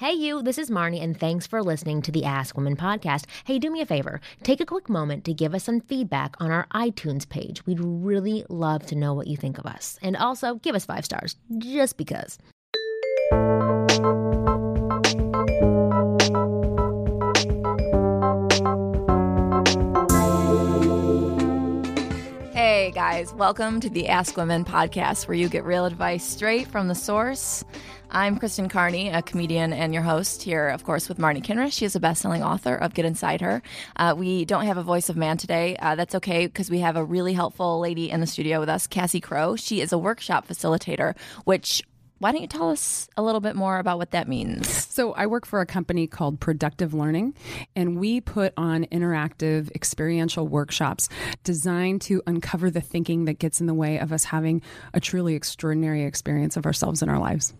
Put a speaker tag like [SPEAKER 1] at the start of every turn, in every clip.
[SPEAKER 1] Hey, you, this is Marni, and thanks for listening to the Ask Women podcast. Hey, do me a favor. Take a quick moment to give us some feedback on our iTunes page. We'd really love to know what you think of us. And also, give us five stars, just because.
[SPEAKER 2] Hey guys, welcome to the Ask Women podcast where you get real advice straight from the source. I'm Kristen Carney, a comedian and your host here, of course, with Marni Kinrys. She is a best-selling author of Get Inside Her. Uh, we don't have a voice of man today. Uh, that's okay because we have a really helpful lady in the studio with us, Cassie Crow. She is a workshop facilitator, which why don't you tell us a little bit more about what that means?
[SPEAKER 3] So, I work for a company called Productive Learning, and we put on interactive experiential workshops designed to uncover the thinking that gets in the way of us having a truly extraordinary experience of ourselves and our lives.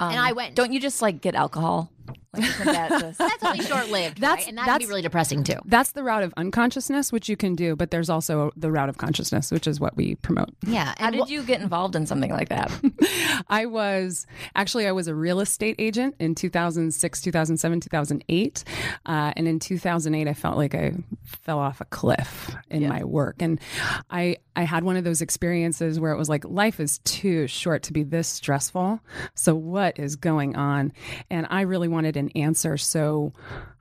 [SPEAKER 2] Um,
[SPEAKER 1] and I went.
[SPEAKER 2] Don't you just like get alcohol? Like, isn't that just-
[SPEAKER 1] That's only short lived,
[SPEAKER 3] That's-
[SPEAKER 1] right? And that can be really depressing too.
[SPEAKER 3] That's the route of unconsciousness, which you can do, but there's also the route of consciousness, which is what we promote.
[SPEAKER 1] Yeah.
[SPEAKER 2] How
[SPEAKER 1] and
[SPEAKER 2] did you get involved in something like that?
[SPEAKER 3] I was actually I was a real estate agent in 2006, 2007, 2008, uh, and in 2008 I felt like I fell off a cliff in my work, and I I had one of those experiences where it was like life is too short to be this stressful. So what is going on? And I really wanted an answer. So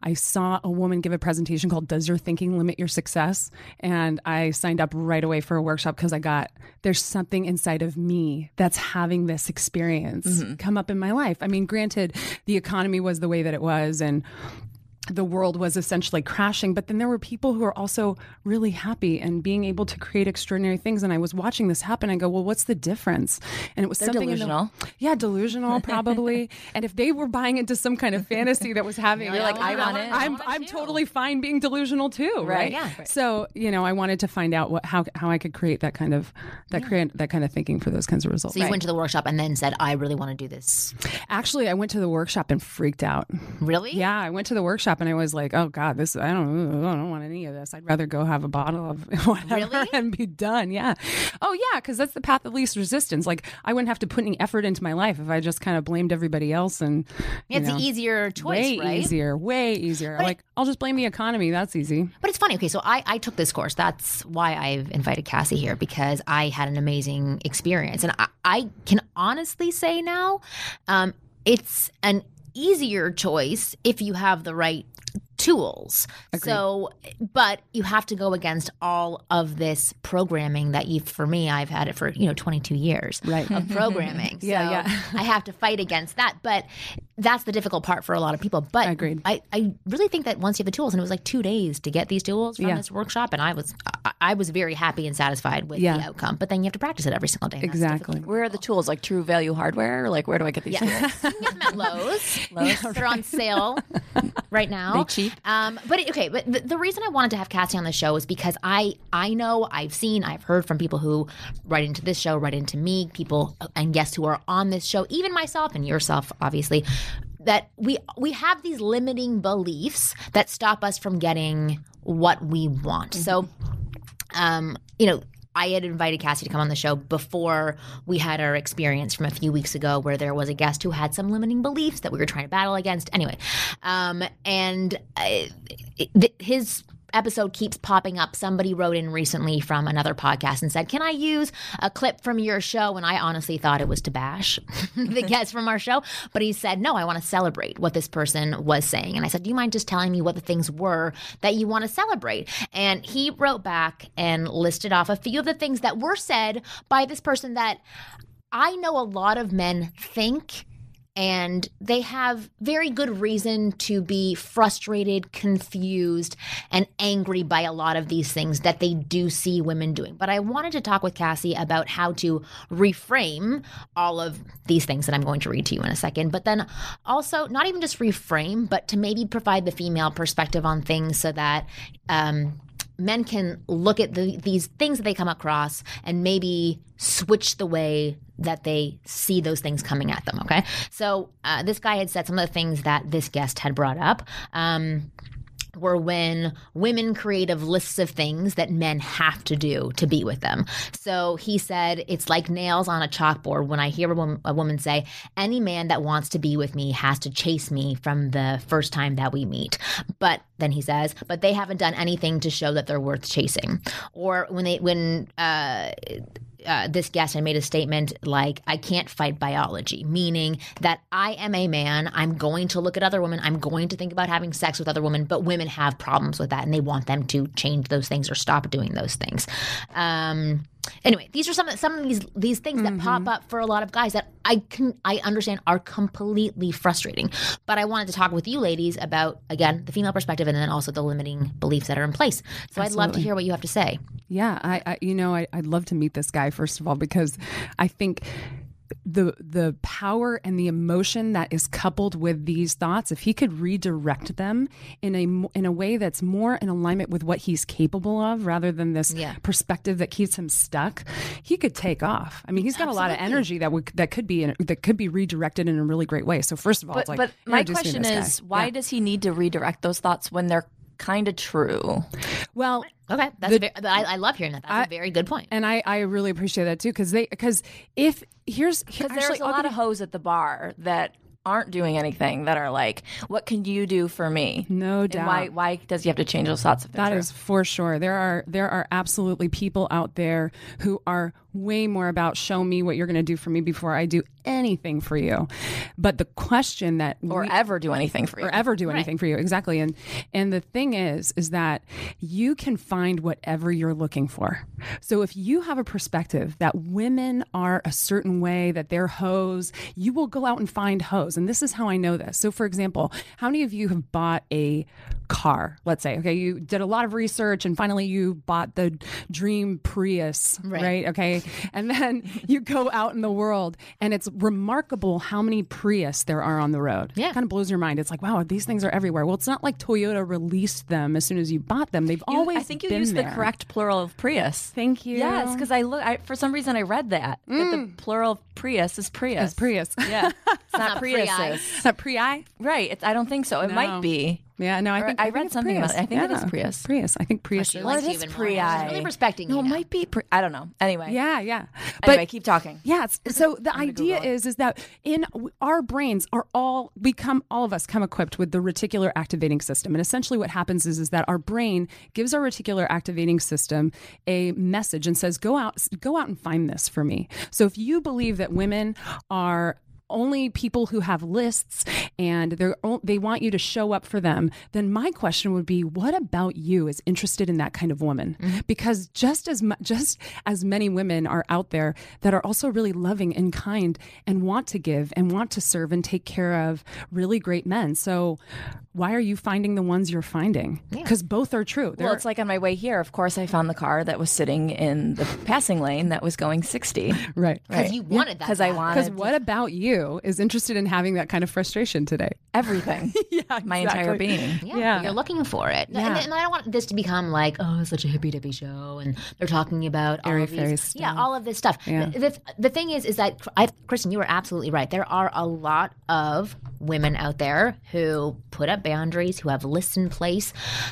[SPEAKER 3] I saw a woman give a presentation called "Does Your Thinking Limit Your Success?" and I signed up right away for a workshop because I got there's something inside of me that's having this experience mm-hmm. come up in my life. I mean, granted, the economy was the way that it was, and the world was essentially crashing, but then there were people who were also really happy and being able to create extraordinary things. And I was watching this happen. I go, well, what's the difference? And it was something in the-
[SPEAKER 2] delusional.
[SPEAKER 3] yeah, delusional probably. and if they were buying into some kind of fantasy that was having,
[SPEAKER 2] You're like, I want it.
[SPEAKER 3] I'm I'm totally fine being delusional too, right?
[SPEAKER 2] Right.
[SPEAKER 1] Yeah.
[SPEAKER 3] So you know, I wanted to find out what how how I could create that kind of that create that kind of thinking for those kinds of results.
[SPEAKER 1] So you went to the workshop and then said, I really want to do this.
[SPEAKER 3] Actually, I went to the workshop and freaked out.
[SPEAKER 1] Really?
[SPEAKER 3] Yeah, I went to the workshop and I was like, "Oh God, this I don't, I don't want any of this. I'd rather go have a bottle of whatever
[SPEAKER 1] Really?
[SPEAKER 3] and be done." Yeah. Oh yeah, because that's the path of least resistance. Like I wouldn't have to put any effort into my life if I just kind of blamed everybody else and.
[SPEAKER 1] It's
[SPEAKER 3] know,
[SPEAKER 1] the easier choice,
[SPEAKER 3] way
[SPEAKER 1] right?
[SPEAKER 3] easier, way easier. like I'll just blame the economy. That's easy.
[SPEAKER 1] But it's funny. Okay, so I, I took this course. That's why I've invited Cassie here because I had an amazing experience. And I, I can honestly say now, um, it's an easier choice if you have the right tools. So, but you have to go against all of this programming that you, for me, I've had it for, you know, 22 years
[SPEAKER 3] Right.
[SPEAKER 1] of programming.
[SPEAKER 3] Yeah,
[SPEAKER 1] so
[SPEAKER 3] yeah.
[SPEAKER 1] I have to fight against that. But that's the difficult part for a lot of people. But
[SPEAKER 3] Agreed.
[SPEAKER 1] I, I really think that once you have the tools, and it was like two days to get these tools from
[SPEAKER 3] Yeah.
[SPEAKER 1] this workshop, and I was I, I was very happy and satisfied with
[SPEAKER 3] Yeah.
[SPEAKER 1] the outcome. But then you have to practice it every single day.
[SPEAKER 3] Exactly.
[SPEAKER 2] Where are the tools? Like True Value Hardware? Like where do I get these tools?
[SPEAKER 1] difficult. You get them at Lowe's. Lowe's. They're on sale right now.
[SPEAKER 2] They cheap?
[SPEAKER 1] Um, but it, okay, but the, the reason I wanted to have Cassie on the show is because I I know I've seen I've heard from people who write into this show, write into me, people and guests who are on this show, even myself and yourself, obviously, that we we have these limiting beliefs that stop us from getting what we want. So um, you know, I had invited Cassie to come on the show before we had our experience from a few weeks ago where there was a guest who had some limiting beliefs that we were trying to battle against. Anyway, um, and uh, th- his episode keeps popping up. Somebody wrote in recently from another podcast and said, Can I use a clip from your show? And I honestly thought it was to bash the guest from our show. But he said, No, I want to celebrate what this person was saying. And I said, Do you mind just telling me what the things were that you want to celebrate? And he wrote back and listed off a few of the things that were said by this person that I know a lot of men think and they have very good reason to be frustrated, confused, and angry by a lot of these things that they do see women doing. But I wanted to talk with Cassie about how to reframe all of these things that I'm going to read to you in a second, but then also not even just reframe, but to maybe provide the female perspective on things so that. Um, men can look at the, these things that they come across and maybe switch the way that they see those things coming at them. Okay. So uh, this guy had said some of the things that this guest had brought up. Um, were when women creative lists of things that men have to do to be with them. So he said, it's like nails on a chalkboard when I hear a woman, a woman say, any man that wants to be with me has to chase me from the first time that we meet. But then he says, but they haven't done anything to show that they're worth chasing. Or when they, when, uh, uh, this guest had made a statement like, I can't fight biology, meaning that I am a man. I'm going to look at other women. I'm going to think about having sex with other women, but women have problems with that and they want them to change those things or stop doing those things. Um, anyway, these are some of some of these these things that pop mm-hmm. up for a lot of guys that I can I understand are completely frustrating. But I wanted to talk with you ladies about again the female perspective and then also the limiting beliefs that are in place. So I'd love to hear what you have to say.
[SPEAKER 3] Yeah, I, I you know, I, I'd love to meet this guy first of all because I think the the power and the emotion that is coupled with these thoughts if he could redirect them in a in a way that's more in alignment with what he's capable of rather than this
[SPEAKER 1] Yeah.
[SPEAKER 3] perspective that keeps him stuck he could take off i mean he's got a lot of energy that would that could be in, that could be redirected in a really great way so first of all
[SPEAKER 2] But,
[SPEAKER 3] it's like
[SPEAKER 2] but my
[SPEAKER 3] introduce me to
[SPEAKER 2] question is, why
[SPEAKER 3] Yeah.
[SPEAKER 2] does he need to redirect those thoughts when they're kind of true?
[SPEAKER 3] well
[SPEAKER 1] Okay, that's a very, I, I love hearing that. That's a very good
[SPEAKER 3] and I, I really appreciate that too because they because if here's
[SPEAKER 2] Because there's a lot of hoes at the bar that aren't doing anything that are like, "What can you do for me?"
[SPEAKER 3] No
[SPEAKER 2] And why?
[SPEAKER 3] doubt.
[SPEAKER 2] Why does he have to change those thoughts? If they're
[SPEAKER 3] That
[SPEAKER 2] true?
[SPEAKER 3] is for sure. There are there are absolutely people out there who are way more about show me what you're going to do for me before I do anything for you. But the question that
[SPEAKER 2] or
[SPEAKER 3] we,
[SPEAKER 2] ever do anything for you.
[SPEAKER 3] or ever do anything for you exactly. And and the thing is is that you can find whatever you're looking for. So if you have a perspective that women are a certain way that they're hoes you will go out and find hoes. And this is how i know this. So for example how many of you have bought a car let's say okay you did a lot of research and finally you bought the dream prius right, okay and then you go out in the world and it's remarkable how many prius there are on the road
[SPEAKER 1] Yeah.
[SPEAKER 3] kind of blows your mind. It's like, wow, these things are everywhere. Well, it's not like Toyota released them as soon as you bought them. They've
[SPEAKER 2] You-
[SPEAKER 3] always
[SPEAKER 2] I think you
[SPEAKER 3] been
[SPEAKER 2] used the correct plural of Prius.
[SPEAKER 3] Thank you.
[SPEAKER 2] Yes, because I look. I, for some reason, I read that that the mm. plural of Prius is Prius.
[SPEAKER 3] It's Prius.
[SPEAKER 2] Yeah, it's not
[SPEAKER 1] not Prius.
[SPEAKER 2] Priuses.
[SPEAKER 3] Is that Pri?
[SPEAKER 2] Right. It's, I don't think so. It might be.
[SPEAKER 3] Yeah, no, I think
[SPEAKER 2] I
[SPEAKER 3] think
[SPEAKER 2] read
[SPEAKER 3] it's
[SPEAKER 2] something about it. I think it is
[SPEAKER 3] Yeah,
[SPEAKER 2] Prius.
[SPEAKER 3] Prius. I think Prius.
[SPEAKER 1] She
[SPEAKER 3] is-
[SPEAKER 1] likes
[SPEAKER 2] it
[SPEAKER 1] you
[SPEAKER 2] is
[SPEAKER 1] even more.
[SPEAKER 2] Pri.
[SPEAKER 1] She's really respecting
[SPEAKER 2] No,
[SPEAKER 1] you
[SPEAKER 2] it might be. Pri- I don't know. Anyway.
[SPEAKER 3] Yeah, yeah.
[SPEAKER 2] But Anyway, keep talking.
[SPEAKER 3] Yeah. it's- So the idea is is that in our brains are all we come all of us come equipped with the reticular activating system, and essentially what happens is is that our brain gives our reticular activating system a message and says, "Go out, go out and find this for me." So if you believe that women are only people who have lists and they're they want you to show up for them then my question would be what about you is interested in that kind of woman? Mm-hmm. Because just as mu- just as many women are out there that are also really loving and kind and want to give and want to serve and take care of really great men. So why are you finding the ones you're finding? Because both are true.
[SPEAKER 2] Well,
[SPEAKER 3] They're-
[SPEAKER 2] it's like on my way here. Of course, I found the car that was sitting in the passing lane that was going sixty.
[SPEAKER 3] right.
[SPEAKER 1] Because you wanted that.
[SPEAKER 2] Because I wanted
[SPEAKER 3] because what about you is interested in having that kind of frustration today
[SPEAKER 2] everything.
[SPEAKER 3] yeah
[SPEAKER 2] My entire being.
[SPEAKER 1] Yeah,
[SPEAKER 3] Yeah.
[SPEAKER 1] you're looking for it. And-
[SPEAKER 3] Yeah.
[SPEAKER 1] And, I don't want this to become like, oh, it's such a hippy dippy show, and they're talking about all
[SPEAKER 3] Airy
[SPEAKER 1] of these,
[SPEAKER 3] fairy
[SPEAKER 1] yeah, all of this stuff.
[SPEAKER 3] Yeah.
[SPEAKER 1] The, the, the thing is, is that I, Kristen, you were absolutely right. There are a lot of women out there who put up boundaries, who have lists in place,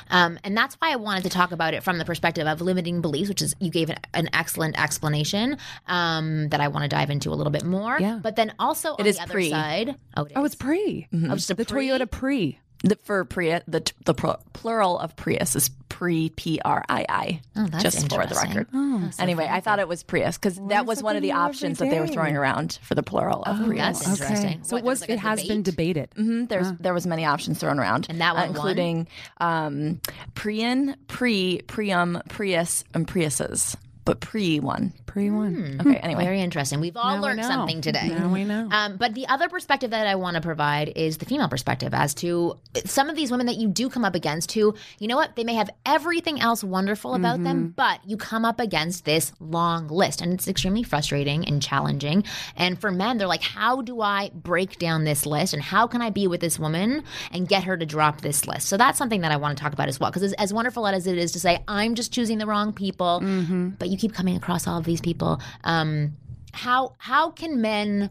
[SPEAKER 1] um, and that's why I wanted to talk about it from the perspective of limiting beliefs, which is you gave an, an excellent explanation um, that I want to dive into a little bit more.
[SPEAKER 3] Yeah.
[SPEAKER 1] But then also on
[SPEAKER 2] is
[SPEAKER 1] the other
[SPEAKER 2] pre.
[SPEAKER 1] side, oh, it
[SPEAKER 3] oh
[SPEAKER 1] is.
[SPEAKER 3] it's pre
[SPEAKER 1] Oh, just a
[SPEAKER 3] the
[SPEAKER 1] pre?
[SPEAKER 3] Toyota pre
[SPEAKER 2] The, for Prius, the the pro- plural of Prius is pre P R I I.
[SPEAKER 1] Oh, that's
[SPEAKER 2] just for the record.
[SPEAKER 3] Oh,
[SPEAKER 2] anyway, I thought it was Prius because that was one of the
[SPEAKER 3] something new every
[SPEAKER 2] options that they were throwing around for the plural of Prius.
[SPEAKER 1] that's interesting.
[SPEAKER 3] So
[SPEAKER 1] What,
[SPEAKER 3] it was.
[SPEAKER 1] was like
[SPEAKER 3] it has been
[SPEAKER 1] debate?
[SPEAKER 3] debated.
[SPEAKER 2] Mhm, There's there was many options thrown around,
[SPEAKER 1] And that
[SPEAKER 2] uh,
[SPEAKER 1] one won?
[SPEAKER 2] including um, Prian, Pre, Prium, Prius, and Priuses. But pre one.
[SPEAKER 3] Pre one.
[SPEAKER 2] Okay, anyway.
[SPEAKER 1] Very interesting. We've all
[SPEAKER 3] Now
[SPEAKER 1] learned
[SPEAKER 3] know.
[SPEAKER 1] something today.
[SPEAKER 3] Now we know.
[SPEAKER 1] Um, but the other perspective that I want to provide is the female perspective as to some of these women that you do come up against who, you know what, they may have everything else wonderful about
[SPEAKER 3] Mm-hmm.
[SPEAKER 1] them, but you come up against this long list and it's extremely frustrating and challenging. And for men, they're like, how do I break down this list and how can I be with this woman and get her to drop this list? So that's something that I want to talk about as well. Because as, as wonderful as it is to say, I'm just choosing the wrong people,
[SPEAKER 3] Mm-hmm.
[SPEAKER 1] but you keep coming across all of these people. Um, how how can men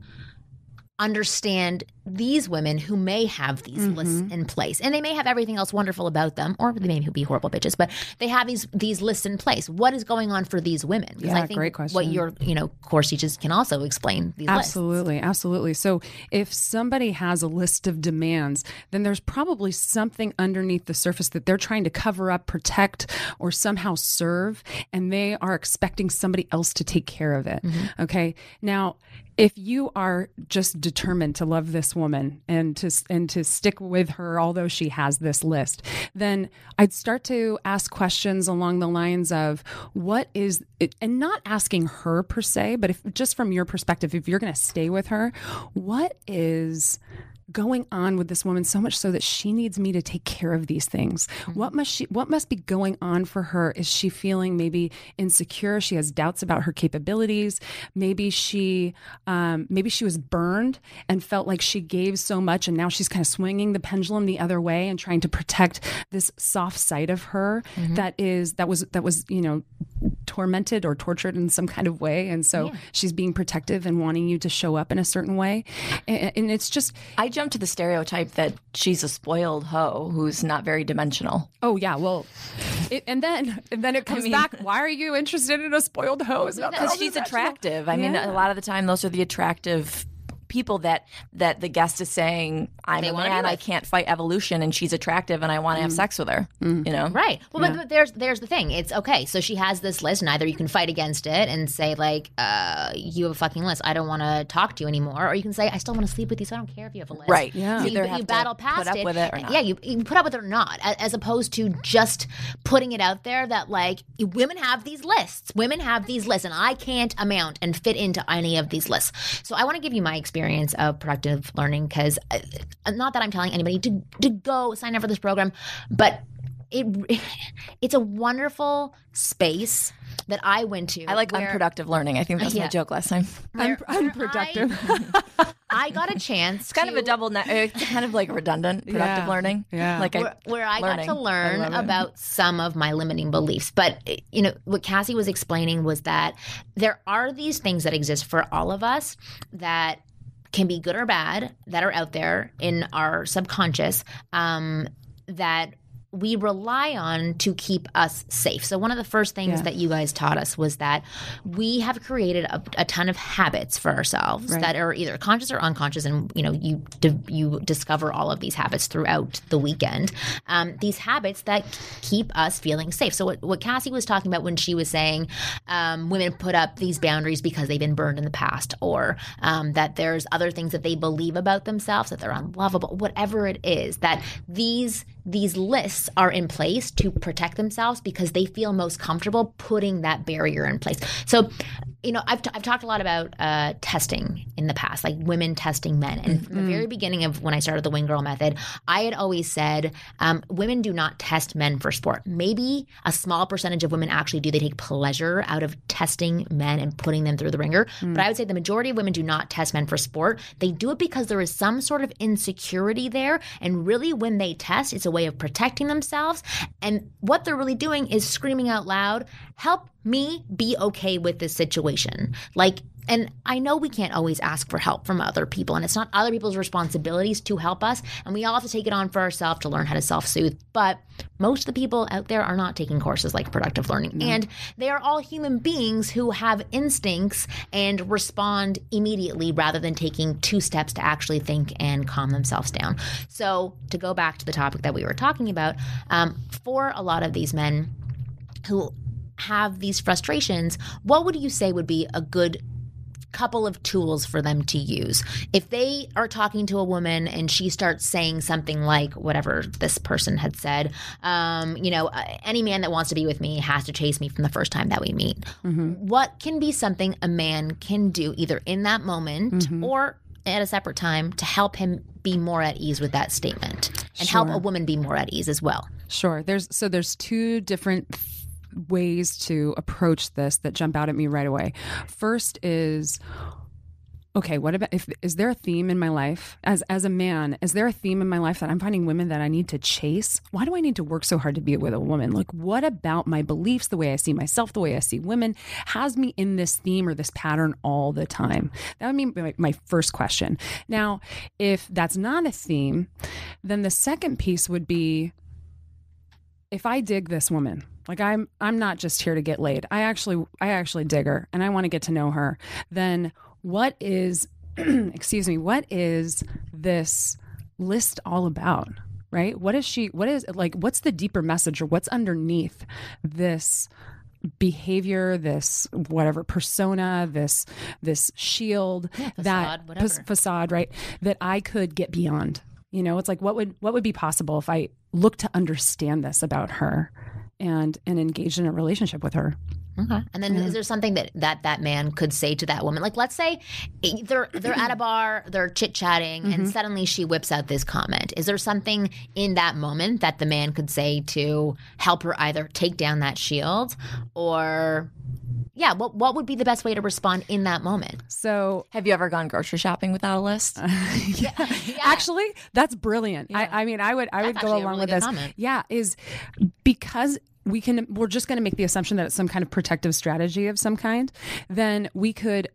[SPEAKER 1] understand these women who may have these
[SPEAKER 3] Mm-hmm.
[SPEAKER 1] lists in place and they may have everything else wonderful about them or they may be horrible bitches but they have these these lists in place what is going on for these women because
[SPEAKER 3] Yeah,
[SPEAKER 1] i think
[SPEAKER 3] great question.
[SPEAKER 1] what your you know course teaches can also explain these lists
[SPEAKER 3] Absolutely, absolutely. So if somebody has a list of demands, then there's probably something underneath the surface that they're trying to cover up, protect, or somehow serve, and they are expecting somebody else to take care of it. Okay. Now, if you are just determined to love this woman and to and to stick with her although she has this list then i'd start to ask questions along the lines of what is it, and not asking her per se but if just from your perspective if you're going to stay with her what is going on with this woman so much so that she needs me to take care of these things? What must she what must be going on for her? Is she feeling maybe insecure? She has doubts about her capabilities. Maybe she um, maybe she was burned and felt like she gave so much and now she's kind of swinging the pendulum the other way and trying to protect this soft side of her that is that was that was you know tormented or tortured in some kind of way and so she's being protective and wanting you to show up in a certain way and, and it's just
[SPEAKER 2] I jumped to the stereotype that she's a spoiled hoe who's not very dimensional.
[SPEAKER 3] Oh yeah, well, it, and then and then it comes back. Why are you interested in a spoiled hoe?
[SPEAKER 2] Because she's attractive. I mean, a lot of the time, those are the attractive people that that the guest is saying, "I'm
[SPEAKER 1] They
[SPEAKER 2] a man, I can't fight evolution, and she's attractive, and I want to have sex with her." You know,
[SPEAKER 1] Right. Well, but, but there's there's the thing. It's okay. So she has this list, and either you can fight against it and say like, uh, "You have a fucking list. I don't want to talk to you anymore," or you can say, "I still want to sleep with you, so I don't care if you have a list."
[SPEAKER 2] Right.
[SPEAKER 3] Yeah.
[SPEAKER 1] So
[SPEAKER 2] You either
[SPEAKER 1] you,
[SPEAKER 2] have
[SPEAKER 1] you
[SPEAKER 2] to
[SPEAKER 1] battle
[SPEAKER 2] put
[SPEAKER 1] past
[SPEAKER 2] up
[SPEAKER 1] it,
[SPEAKER 2] with it or not.
[SPEAKER 1] Yeah, you, you can put up with it or not, as opposed to just putting it out there that like women have these lists. Women have these lists, and I can't amount and fit into any of these lists. So I want to give you my experience of productive learning because uh, not that I'm telling anybody to to go sign up for this program, but it it's a wonderful space that I went to.
[SPEAKER 2] I like
[SPEAKER 1] where-
[SPEAKER 2] unproductive learning. I think that was
[SPEAKER 1] Yeah.
[SPEAKER 2] my joke last time.
[SPEAKER 1] where-
[SPEAKER 3] Un- unproductive.
[SPEAKER 1] I, I got a chance.
[SPEAKER 2] It's kind of a double. Ne- it's kind of like redundant productive
[SPEAKER 3] Yeah.
[SPEAKER 2] learning.
[SPEAKER 3] Yeah.
[SPEAKER 2] like
[SPEAKER 1] where, where I
[SPEAKER 2] learning.
[SPEAKER 1] got to learn
[SPEAKER 2] love it.
[SPEAKER 1] about some of my limiting beliefs. But you know what Cassie was explaining was that there are these things that exist for all of us that can be good or bad that are out there in our subconscious um, that we rely on to keep us safe. So one of the first things
[SPEAKER 3] Yeah.
[SPEAKER 1] that you guys taught us was that we have created a, a ton of habits for ourselves that are either conscious or unconscious, and you know you you discover all of these habits throughout the weekend. Um, these habits that keep us feeling safe. So what, what Cassie was talking about when she was saying um, women put up these boundaries because they've been burned in the past, or um, that there's other things that they believe about themselves that they're unlovable, whatever it is, that these these lists are in place to protect themselves because they feel most comfortable putting that barrier in place. So, you know, I've, t- I've talked a lot about uh, testing in the past, like women testing men. And from the very beginning of when I started the Wing Girl Method, I had always said um, women do not test men for sport. Maybe a small percentage of women actually do. They take pleasure out of testing men and putting them through the ringer. But I would say the majority of women do not test men for sport. They do it because there is some sort of insecurity there. And really, when they test, it's a way of protecting themselves. And what they're really doing is screaming out loud, help me be okay with this situation. Like, and I know we can't always ask for help from other people, and it's not other people's responsibilities to help us. And we all have to take it on for ourselves to learn how to self soothe. But most of the people out there are not taking courses like productive learning. And they are all human beings who have instincts and respond immediately rather than taking two steps to actually think and calm themselves down. So, to go back to the topic that we were talking about, um, for a lot of these men who have these frustrations, what would you say would be a good couple of tools for them to use. If they are talking to a woman and she starts saying something like whatever this person had said, um, you know, uh, any man that wants to be with me has to chase me from the first time that we meet. What can be something a man can do either in that moment or at a separate time to help him be more at ease with that statement and help a woman be more at ease as well?
[SPEAKER 3] Sure. There's so there's two different ways to approach this that jump out at me right away. First is okay, what about if is there a theme in my life as as a man, is there a theme in my life that I'm finding women that I need to chase? Why do I need to work so hard to be with a woman? Like what about my beliefs, the way I see myself, the way I see women has me in this theme or this pattern all the time? That would be my, my first question. Now, if that's not a theme, then the second piece would be if I dig this woman, like I'm I'm not just here to get laid. I actually I actually dig her and I want to get to know her. Then what is excuse me, what is this list all about? Right? What is she what is like what's the deeper message or what's underneath this behavior this whatever persona this this shield that
[SPEAKER 1] facade, whatever.
[SPEAKER 3] facade right that i could get beyond you know it's like what would what would be possible if i looked to understand this about her and and engaged in a relationship with her
[SPEAKER 1] Okay. And then is there something that, that that man could say to that woman? Like, let's say they're they're at a bar, they're chit chatting, and mm-hmm. suddenly she whips out this comment. Is there something in that moment that the man could say to help her either take down that shield, or yeah, what what would be the best way to respond in that moment?
[SPEAKER 3] so
[SPEAKER 2] Have you ever gone grocery shopping without a list? Yeah.
[SPEAKER 3] actually that's brilliant I, I mean i would i would go along
[SPEAKER 1] really
[SPEAKER 3] with
[SPEAKER 1] good
[SPEAKER 3] this
[SPEAKER 1] comment.
[SPEAKER 3] yeah is because we can we're just going to make the assumption that it's some kind of protective strategy of some kind then we could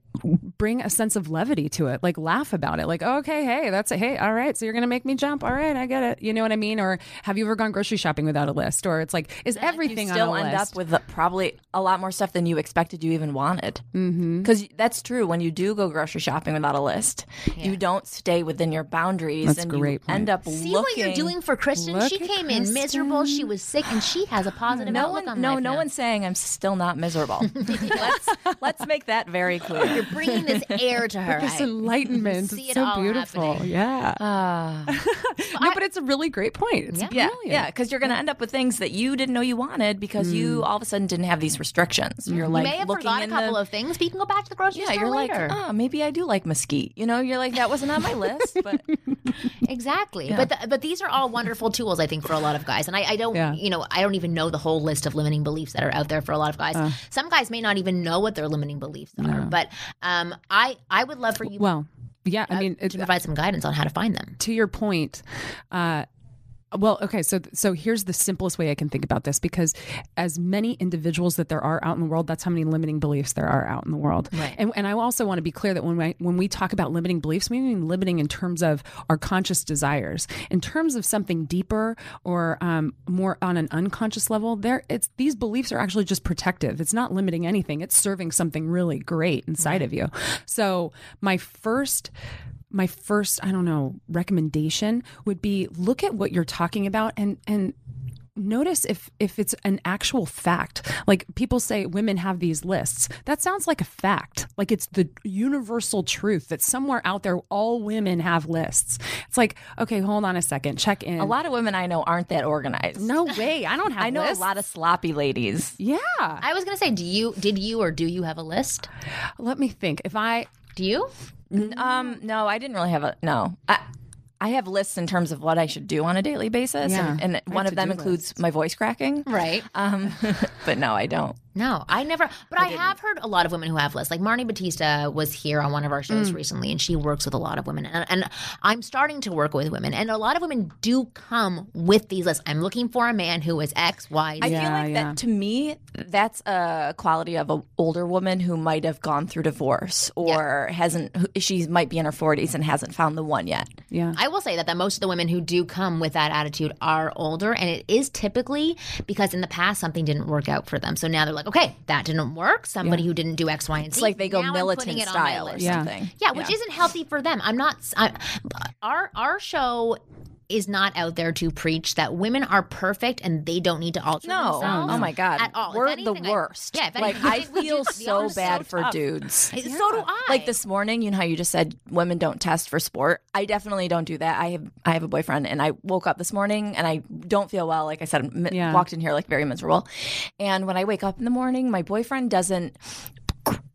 [SPEAKER 3] bring a sense of levity to it like laugh about it like okay hey that's a hey all right so you're going to make me jump all right i get it you know what i mean or have you ever gone grocery shopping without a list or it's like is everything
[SPEAKER 2] you still
[SPEAKER 3] on a
[SPEAKER 2] end
[SPEAKER 3] list
[SPEAKER 2] up with the- probably a lot more stuff than you expected you even wanted. Mm-hmm. Because that's true. When you do go grocery shopping without a list, you don't stay within your boundaries,
[SPEAKER 3] That's
[SPEAKER 2] and
[SPEAKER 3] great
[SPEAKER 2] you
[SPEAKER 3] point.
[SPEAKER 2] end up
[SPEAKER 1] See
[SPEAKER 2] looking.
[SPEAKER 1] what you're doing for Kristen. She
[SPEAKER 3] at
[SPEAKER 1] came in miserable. She was sick, and she has a positive
[SPEAKER 2] No
[SPEAKER 1] outlook
[SPEAKER 2] one,
[SPEAKER 1] on
[SPEAKER 2] no,
[SPEAKER 1] life
[SPEAKER 2] no
[SPEAKER 1] now.
[SPEAKER 2] one's saying I'm still not miserable. let's let's make that very clear.
[SPEAKER 1] You're bringing this air to her.
[SPEAKER 3] this
[SPEAKER 1] I-
[SPEAKER 3] enlightenment
[SPEAKER 1] see
[SPEAKER 3] it's
[SPEAKER 1] it
[SPEAKER 3] so
[SPEAKER 1] all
[SPEAKER 3] beautiful
[SPEAKER 1] happening.
[SPEAKER 3] yeah
[SPEAKER 2] Ah.
[SPEAKER 3] no but it's a really great point it's
[SPEAKER 1] Yeah.
[SPEAKER 2] Yeah,
[SPEAKER 3] brilliant
[SPEAKER 2] yeah, because you're going to end up with things that you didn't know you wanted because you all of a sudden didn't have these restrictions. You're like,
[SPEAKER 1] you
[SPEAKER 2] like
[SPEAKER 1] may have
[SPEAKER 2] looking
[SPEAKER 1] forgot a couple
[SPEAKER 2] the,
[SPEAKER 1] of things, but you can go back to the grocery
[SPEAKER 2] yeah.
[SPEAKER 1] store
[SPEAKER 2] You're
[SPEAKER 1] later.
[SPEAKER 2] like, oh, maybe I do like mesquite. You know, you're like that wasn't on my list, but
[SPEAKER 1] Exactly. But the, but these are all wonderful tools, I think, for a lot of guys. And I, I don't,
[SPEAKER 3] Yeah.
[SPEAKER 1] you know, I don't even know the whole list of limiting beliefs that are out there for a lot of guys.
[SPEAKER 3] Uh.
[SPEAKER 1] Some guys may not even know what their limiting beliefs are. But um, I I would love for you
[SPEAKER 3] well yeah i mean
[SPEAKER 1] to provide some guidance on how to find them.
[SPEAKER 3] to your point, uh, well, okay, so so here's the simplest way I can think about this because as many individuals that there are out in the world, that's how many limiting beliefs there are out in the world.
[SPEAKER 1] Right.
[SPEAKER 3] And and I also want to be clear that when we when we talk about limiting beliefs, we mean limiting in terms of our conscious desires. In terms of something deeper or um, more on an unconscious level, there it's these beliefs are actually just protective. It's not limiting anything. It's serving something really great inside of you. So my first my first i don't know recommendation would be look at what you're talking about and and notice if if it's an actual fact. Like people say women have these lists. That sounds like a fact. Like it's the universal truth that somewhere out there all women have lists. It's like okay hold on a second. Check in.
[SPEAKER 2] A lot of women I know aren't that organized.
[SPEAKER 3] no way. I don't have
[SPEAKER 2] I know
[SPEAKER 3] lists.
[SPEAKER 2] a lot of sloppy ladies.
[SPEAKER 3] yeah.
[SPEAKER 1] I was going to say, do you did you or do you have a list?
[SPEAKER 3] let me think. If i
[SPEAKER 1] Do you?
[SPEAKER 2] Um, no, I didn't really have a no. I, I have lists in terms of what I should do on a daily basis,
[SPEAKER 3] Yeah.
[SPEAKER 2] and, and
[SPEAKER 3] I
[SPEAKER 2] one
[SPEAKER 3] have
[SPEAKER 2] of them
[SPEAKER 3] to-do
[SPEAKER 2] includes my voice cracking.
[SPEAKER 1] Right.
[SPEAKER 2] Um, but no, I don't.
[SPEAKER 1] No, I never. But I, have heard a lot of women who have lists. Like Marni Battista was here on one of our shows
[SPEAKER 2] Mm.
[SPEAKER 1] recently, and she works with a lot of women. And, and I'm starting to work with women, and a lot of women do come with these lists. I'm looking for a man who is X, Y,
[SPEAKER 2] I
[SPEAKER 1] Z.
[SPEAKER 2] feel like
[SPEAKER 3] yeah.
[SPEAKER 2] that to me, that's a quality of an older woman who might have gone through divorce or hasn't. She might be in her forties and hasn't found the one yet.
[SPEAKER 3] yeah
[SPEAKER 1] I will say that, that most of the women who do come with that attitude are older, and it is typically because in the past something didn't work out for them. So now they're like, okay, that didn't work. Somebody who didn't do X, Y, and Z.
[SPEAKER 2] It's like they go militant style or
[SPEAKER 1] list.
[SPEAKER 3] Yeah.
[SPEAKER 1] Yeah, which isn't healthy for them. I'm not. I, our our show is not out there to preach that women are perfect and they don't need to alter
[SPEAKER 2] No.
[SPEAKER 1] themselves.
[SPEAKER 2] Oh my God.
[SPEAKER 1] At all.
[SPEAKER 2] We're
[SPEAKER 1] anything,
[SPEAKER 2] the
[SPEAKER 1] I-
[SPEAKER 2] worst.
[SPEAKER 1] yeah.
[SPEAKER 2] Like
[SPEAKER 1] anything,
[SPEAKER 2] I feel
[SPEAKER 1] just- we
[SPEAKER 2] so bad for
[SPEAKER 3] tough.
[SPEAKER 2] dudes.
[SPEAKER 1] So do I.
[SPEAKER 2] Like this morning, you know how you just said women don't test for sport. I definitely don't do that. I have I have a boyfriend, and I woke up this morning and I don't feel well. Like I said, m-
[SPEAKER 3] Yeah.
[SPEAKER 2] walked in here like very miserable. And when I wake up in the morning, my boyfriend doesn't.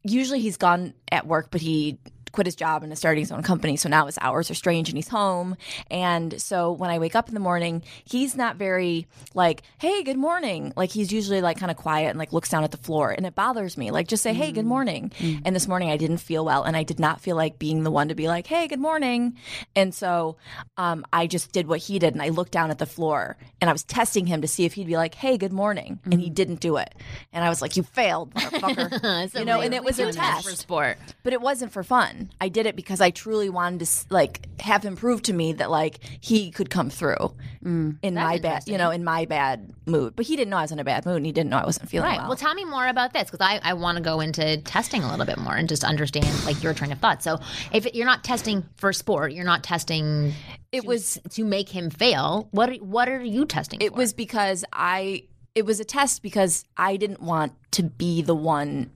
[SPEAKER 2] Usually, he's gone at work, but he quit his job and is starting his own company. So now his hours are strange and he's home. And so when I wake up in the morning, he's not very like, hey, good morning. Like he's usually like kind of quiet and like looks down at the floor. And it bothers me. Like just say, hey, good morning. And this morning I didn't feel well and I did not feel like being the one to be like, hey, good morning. And so um, I just did what he did and I looked down at the floor and I was testing him to see if he'd be like, hey, good morning. And he didn't do it. And I was like, you failed, motherfucker. You know, and it was a
[SPEAKER 1] test
[SPEAKER 2] test
[SPEAKER 1] for sport.
[SPEAKER 2] but it wasn't for fun. I did it because I truly wanted to like have him prove to me that like he could come through mm. in my bad, you know, in my bad mood. But he didn't know I was in a bad mood, and he didn't know I wasn't feeling
[SPEAKER 1] Right.
[SPEAKER 2] well.
[SPEAKER 1] Well, tell me more about this because I, I want to go into testing a little bit more and just understand like your train of thought. So if you're not testing for sport, you're not testing.
[SPEAKER 2] it
[SPEAKER 1] to-
[SPEAKER 2] was
[SPEAKER 1] to make him fail. What are, what are you testing?
[SPEAKER 2] it
[SPEAKER 1] for?
[SPEAKER 2] was because I it was a test because I didn't want to be the one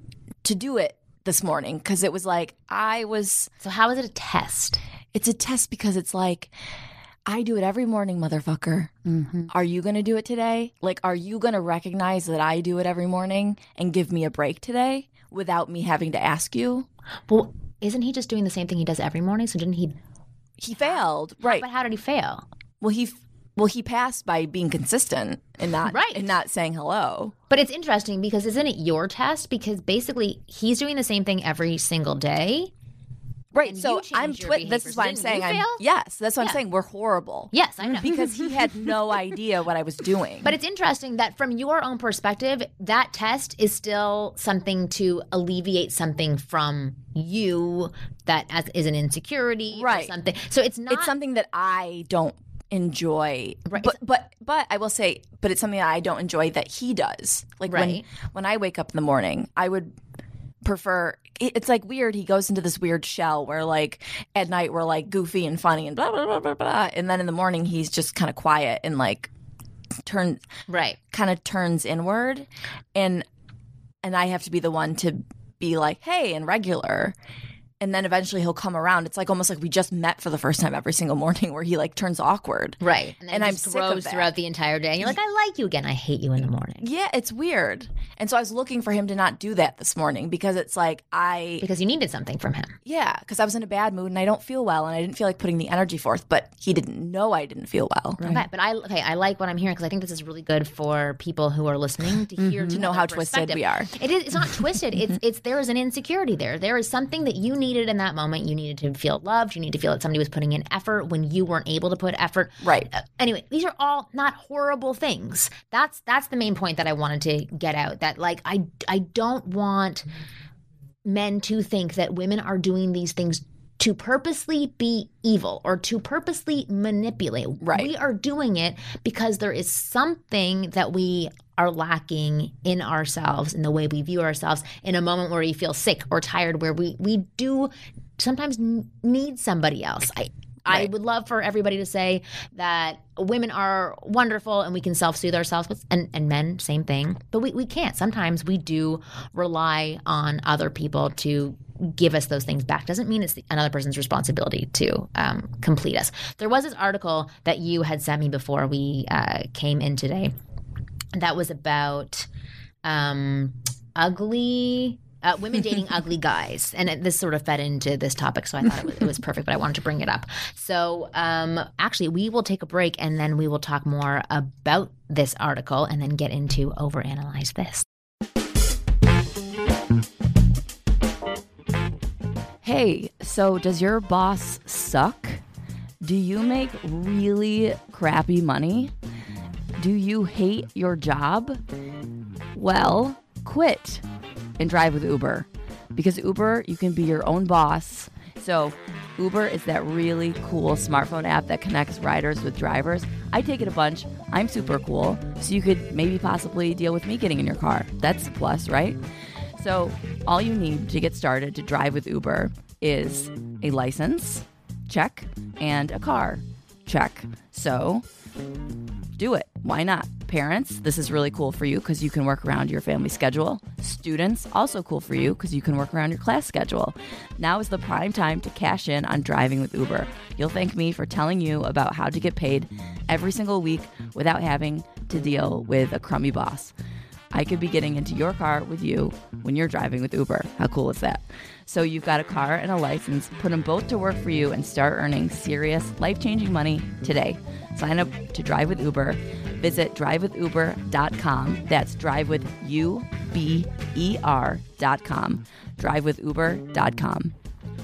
[SPEAKER 2] to do it this morning because it was like I was.
[SPEAKER 1] So how is it a test?
[SPEAKER 2] It's a test because it's like. I do it every morning, motherfucker. Mm-hmm. Are you going to do it today? Like, are you going to recognize that I do it every morning and give me a break today without me having to ask you?
[SPEAKER 1] Well, isn't he just doing the same thing he does every morning? So didn't he?
[SPEAKER 2] He failed, right?
[SPEAKER 1] But how did he fail?
[SPEAKER 2] Well, he well he passed by being consistent and not
[SPEAKER 1] Right.
[SPEAKER 2] and not saying hello.
[SPEAKER 1] But it's interesting because isn't it your test? Because basically he's doing the same thing every single day.
[SPEAKER 2] Right. So I'm twi- this is why I'm saying I'm yes. That's what
[SPEAKER 1] Yeah.
[SPEAKER 2] I'm saying. We're horrible.
[SPEAKER 1] Yes, I know.
[SPEAKER 2] Because he had no idea what I was doing.
[SPEAKER 1] But it's interesting that from your own perspective, that test is still something to alleviate something from you that as, is an insecurity or
[SPEAKER 2] Right.
[SPEAKER 1] something. So it's not
[SPEAKER 2] it's something that I don't enjoy.
[SPEAKER 1] Right.
[SPEAKER 2] But but but I will say, but it's something that I don't enjoy that he does. Like when
[SPEAKER 1] Right.
[SPEAKER 2] when I wake up in the morning, I would prefer it's like weird he goes into this weird shell where like at night we're like goofy and funny and blah blah blah blah blah and then in the morning he's just kind of quiet and like turn
[SPEAKER 1] right.
[SPEAKER 2] kind of turns inward and and I have to be the one to be like hey and regular and then eventually he'll come around it's like almost like we just met for the first time every single morning where he like turns awkward
[SPEAKER 1] Right. And
[SPEAKER 2] And I'm sick of that.
[SPEAKER 1] throughout the entire day. And you're like, I like you again. I hate you in the morning.
[SPEAKER 2] yeah it's weird and so I was looking for him to not do that this morning because it's like I
[SPEAKER 1] Because you needed something from him.
[SPEAKER 2] yeah because I was in a bad mood and I don't feel well and I didn't feel like putting the energy forth but he didn't know I didn't feel well
[SPEAKER 1] Okay, but I okay, I like what I'm hearing because I think this is really good for people who are listening to mm-hmm. hear
[SPEAKER 2] To know how twisted we are.
[SPEAKER 1] It is. It's not twisted. It's it's there is an insecurity there. There is something that you needed in that moment. You needed to feel loved. You need to feel that somebody was putting in effort when you weren't able to put effort.
[SPEAKER 2] Right.
[SPEAKER 1] Uh, anyway, these are all not horrible things. That's that's the main point that I wanted to get out. That like I I don't want men to think that women are doing these things to purposely be evil or to purposely manipulate.
[SPEAKER 2] Right.
[SPEAKER 1] We are doing it because there is something that we are lacking in ourselves in the way we view ourselves in a moment where we feel sick or tired where we we do sometimes need somebody else. I I would love for everybody to say that women are wonderful and we can self-soothe ourselves but- and, and men same thing but we, we can't sometimes we do rely on other people to give us those things back doesn't mean it's the, another person's responsibility to um, complete us there was this article that you had sent me before we uh, came in today that was about um, ugly uh, women dating ugly guys, and it, this sort of fed into this topic, so I thought it was, it was perfect. But I wanted to bring it up. So, um, actually, we will take a break, and then we will talk more about this article, and then get into overanalyze this.
[SPEAKER 2] Hey, so does your boss suck? Do you make really crappy money? Do you hate your job? Well, quit and drive with Uber. Because Uber, you can be your own boss. So, Uber is that really cool smartphone app that connects riders with drivers. I take it a bunch. I'm super cool. So, you could maybe possibly deal with me getting in your car. That's a plus, right? So, all you need to get started to drive with Uber is a license, check, and a car, Check. So do it. Why not? Parents, this is really cool for you because you can work around your family schedule. Students, also cool for you because you can work around your class schedule. Now is the prime time to cash in on driving with Uber. You'll thank me for telling you about how to get paid every single week without having to deal with a crummy boss. I could be getting into your car with you when you're driving with Uber. How cool is that? So you've got a car and a license, put them both to work for you and start earning serious, life changing money today. Sign up to drive with Uber. Visit drivewithuber.com. That's drive with. Drivewithuber.com.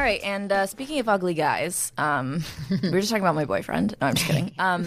[SPEAKER 2] All right, and uh, speaking of ugly guys, um, we were just talking about my boyfriend. No, I'm just kidding. Um,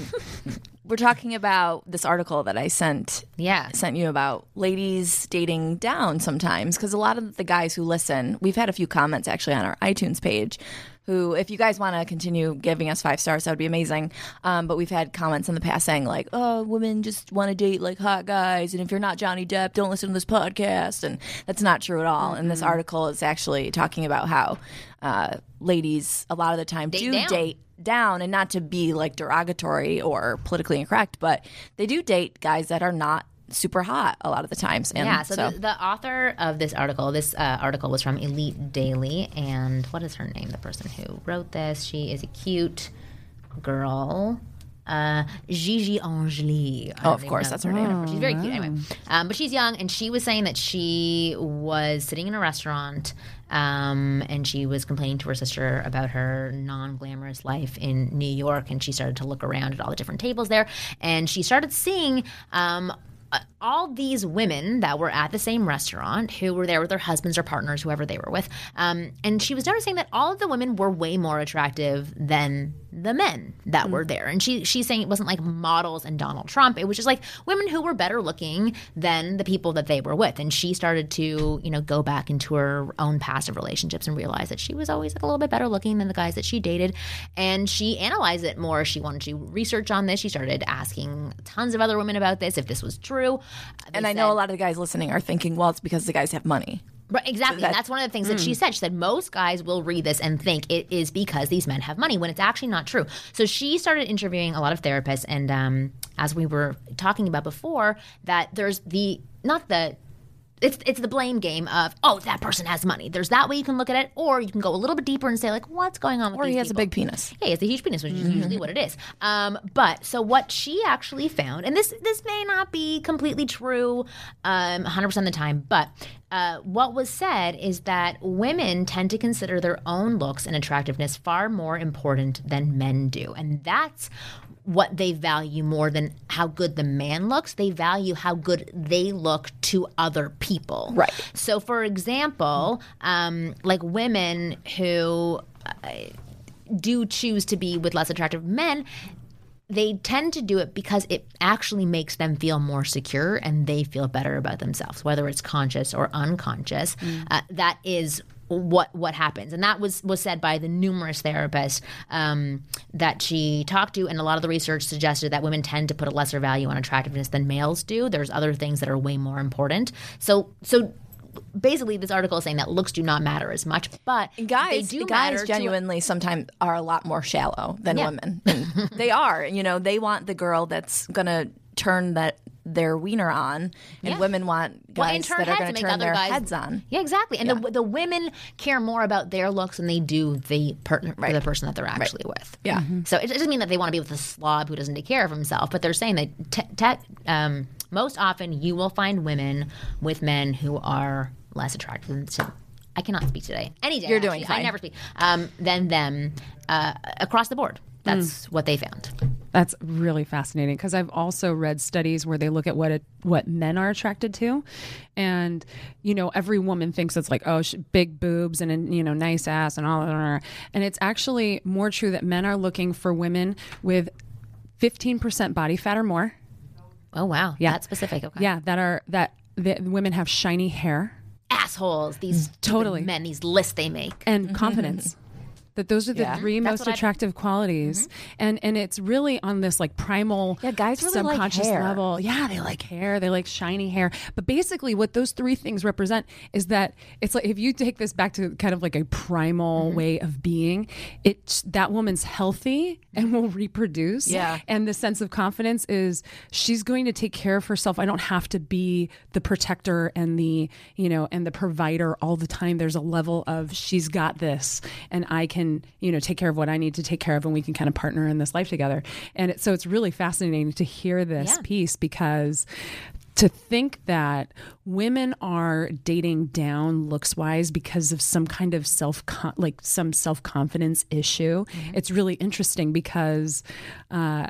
[SPEAKER 2] we're talking about this article that I sent.
[SPEAKER 1] Yeah.
[SPEAKER 2] sent you about ladies dating down sometimes because a lot of the guys who listen, we've had a few comments actually on our iTunes page. Who, if you guys want to continue giving us five stars, that would be amazing. Um, but we've had comments in the past saying like, "Oh, women just want to date like hot guys, and if you're not Johnny Depp, don't listen to this podcast." And that's not true at all. And this article is actually talking about how uh, ladies a lot of the time do
[SPEAKER 1] down.
[SPEAKER 2] date down and not to be like derogatory or politically incorrect, but they do date guys that are not super hot a lot of the times. And
[SPEAKER 1] Yeah, so, The, the author of this article, this uh, article was from Elite Daily, and what is her name? The person who wrote this, she is a cute girl. Uh, Gigi Engle.
[SPEAKER 2] Oh, of course, that's
[SPEAKER 1] her name. She's very cute. Anyway, um, but she's young, and she was saying that she was sitting in a restaurant, um, and she was complaining to her sister about her non-glamorous life in New York, and she started to look around at all the different tables there, and she started seeing. Um, uh, all these women that were at the same restaurant who were there with their husbands or partners, whoever they were with. Um, and she was noticing that all of the women were way more attractive than the men that were there. And she she's saying it wasn't like models and Donald Trump. It was just like women who were better looking than the people that they were with. And she started to, you know, go back into her own past of relationships and realize that she was always like a little bit better looking than the guys that she dated. And she analyzed it more. She wanted to research on this. She started asking tons of other women about this, if this was true.
[SPEAKER 2] And I know a lot of the guys listening are thinking, well, it's because the guys have money.
[SPEAKER 1] Right, exactly.
[SPEAKER 2] that-
[SPEAKER 1] and that's one of the things that she said. She said most guys will read this and think it is because these men have money when it's actually not true. So she started interviewing a lot of therapists, and um, as we were talking about before, that there's the not the it's it's the blame game of oh that person has money. There's that way you can look at it, or you can go a little bit deeper and say like what's going on with
[SPEAKER 2] Or he has a big penis.
[SPEAKER 1] Yeah, he has a huge penis, which is usually what it is. Um, but so what she actually found, and this this may not be completely true, um, 100% of the time, but uh, what was said is that women tend to consider their own looks and attractiveness far more important than men do, and that's what they value more than how good the man looks. They value how good they look to other people.
[SPEAKER 2] Right.
[SPEAKER 1] So, for example, um, like women who uh, do choose to be with less attractive men, they tend to do it because it actually makes them feel more secure and they feel better about themselves, whether it's conscious or unconscious. Uh, that is what what happens, and that was was said by the numerous therapists um, that she talked to, and a lot of the research suggested that women tend to put a lesser value on attractiveness than males do. There's other things that are way more important. So so. Basically, this article is saying that looks do not matter as much, but
[SPEAKER 2] Guys,
[SPEAKER 1] do
[SPEAKER 2] guys
[SPEAKER 1] matter to-
[SPEAKER 2] genuinely sometimes are a lot more shallow than
[SPEAKER 1] Yeah.
[SPEAKER 2] women. They are. You know, they want the girl that's gonna turn that their wiener on, and
[SPEAKER 1] Yeah.
[SPEAKER 2] women want guys
[SPEAKER 1] and turn
[SPEAKER 2] that are going to turn their
[SPEAKER 1] guys-
[SPEAKER 2] heads on.
[SPEAKER 1] Yeah, exactly. And the the women care more about their looks than they do the partner, the person that they're actually with.
[SPEAKER 2] Yeah.
[SPEAKER 1] So it doesn't mean that they want to be with a slob who doesn't take care of himself, but they're saying that te- te- um, most often you will find women with men who are less attractive than. So I cannot speak today. Any day.
[SPEAKER 2] You're doing
[SPEAKER 1] actually. I never speak. Um, than them uh, across the board. Mm. That's what they found.
[SPEAKER 3] That's really fascinating because I've also read studies where they look at what it, what men are attracted to, and you know every woman thinks it's like oh sh- big boobs and a, you know nice ass and all that, and it's actually more true that men are looking for women with fifteen percent body fat or more,
[SPEAKER 1] Oh wow,
[SPEAKER 3] Yeah.
[SPEAKER 1] that's specific. Okay.
[SPEAKER 3] Yeah, that are that the women have shiny hair
[SPEAKER 1] assholes. These
[SPEAKER 3] Totally.
[SPEAKER 1] men. These lists they make.
[SPEAKER 3] and mm-hmm. confidence. That those are the
[SPEAKER 2] Yeah.
[SPEAKER 3] three
[SPEAKER 1] That's
[SPEAKER 3] most attractive qualities, and and it's really on this like primal,
[SPEAKER 2] Yeah, guys really like
[SPEAKER 3] subconscious
[SPEAKER 2] hair.
[SPEAKER 3] level. Yeah, they like hair, they like shiny hair. But basically, what those three things represent is that it's like if you take this back to kind of like a primal
[SPEAKER 2] Mm-hmm.
[SPEAKER 3] way of being, it that woman's healthy and will reproduce.
[SPEAKER 2] Yeah.
[SPEAKER 3] and the sense of confidence is she's going to take care of herself. I don't have to be the protector and the you know and the provider all the time. There's a level of she's got this, and I can you know take care of what I need to take care of, and we can kind of partner in this life together. And it, so it's really fascinating to hear this
[SPEAKER 1] Yeah.
[SPEAKER 3] piece because to think that women are dating down looks wise because of some kind of self like some self confidence issue. It's really interesting because. Uh,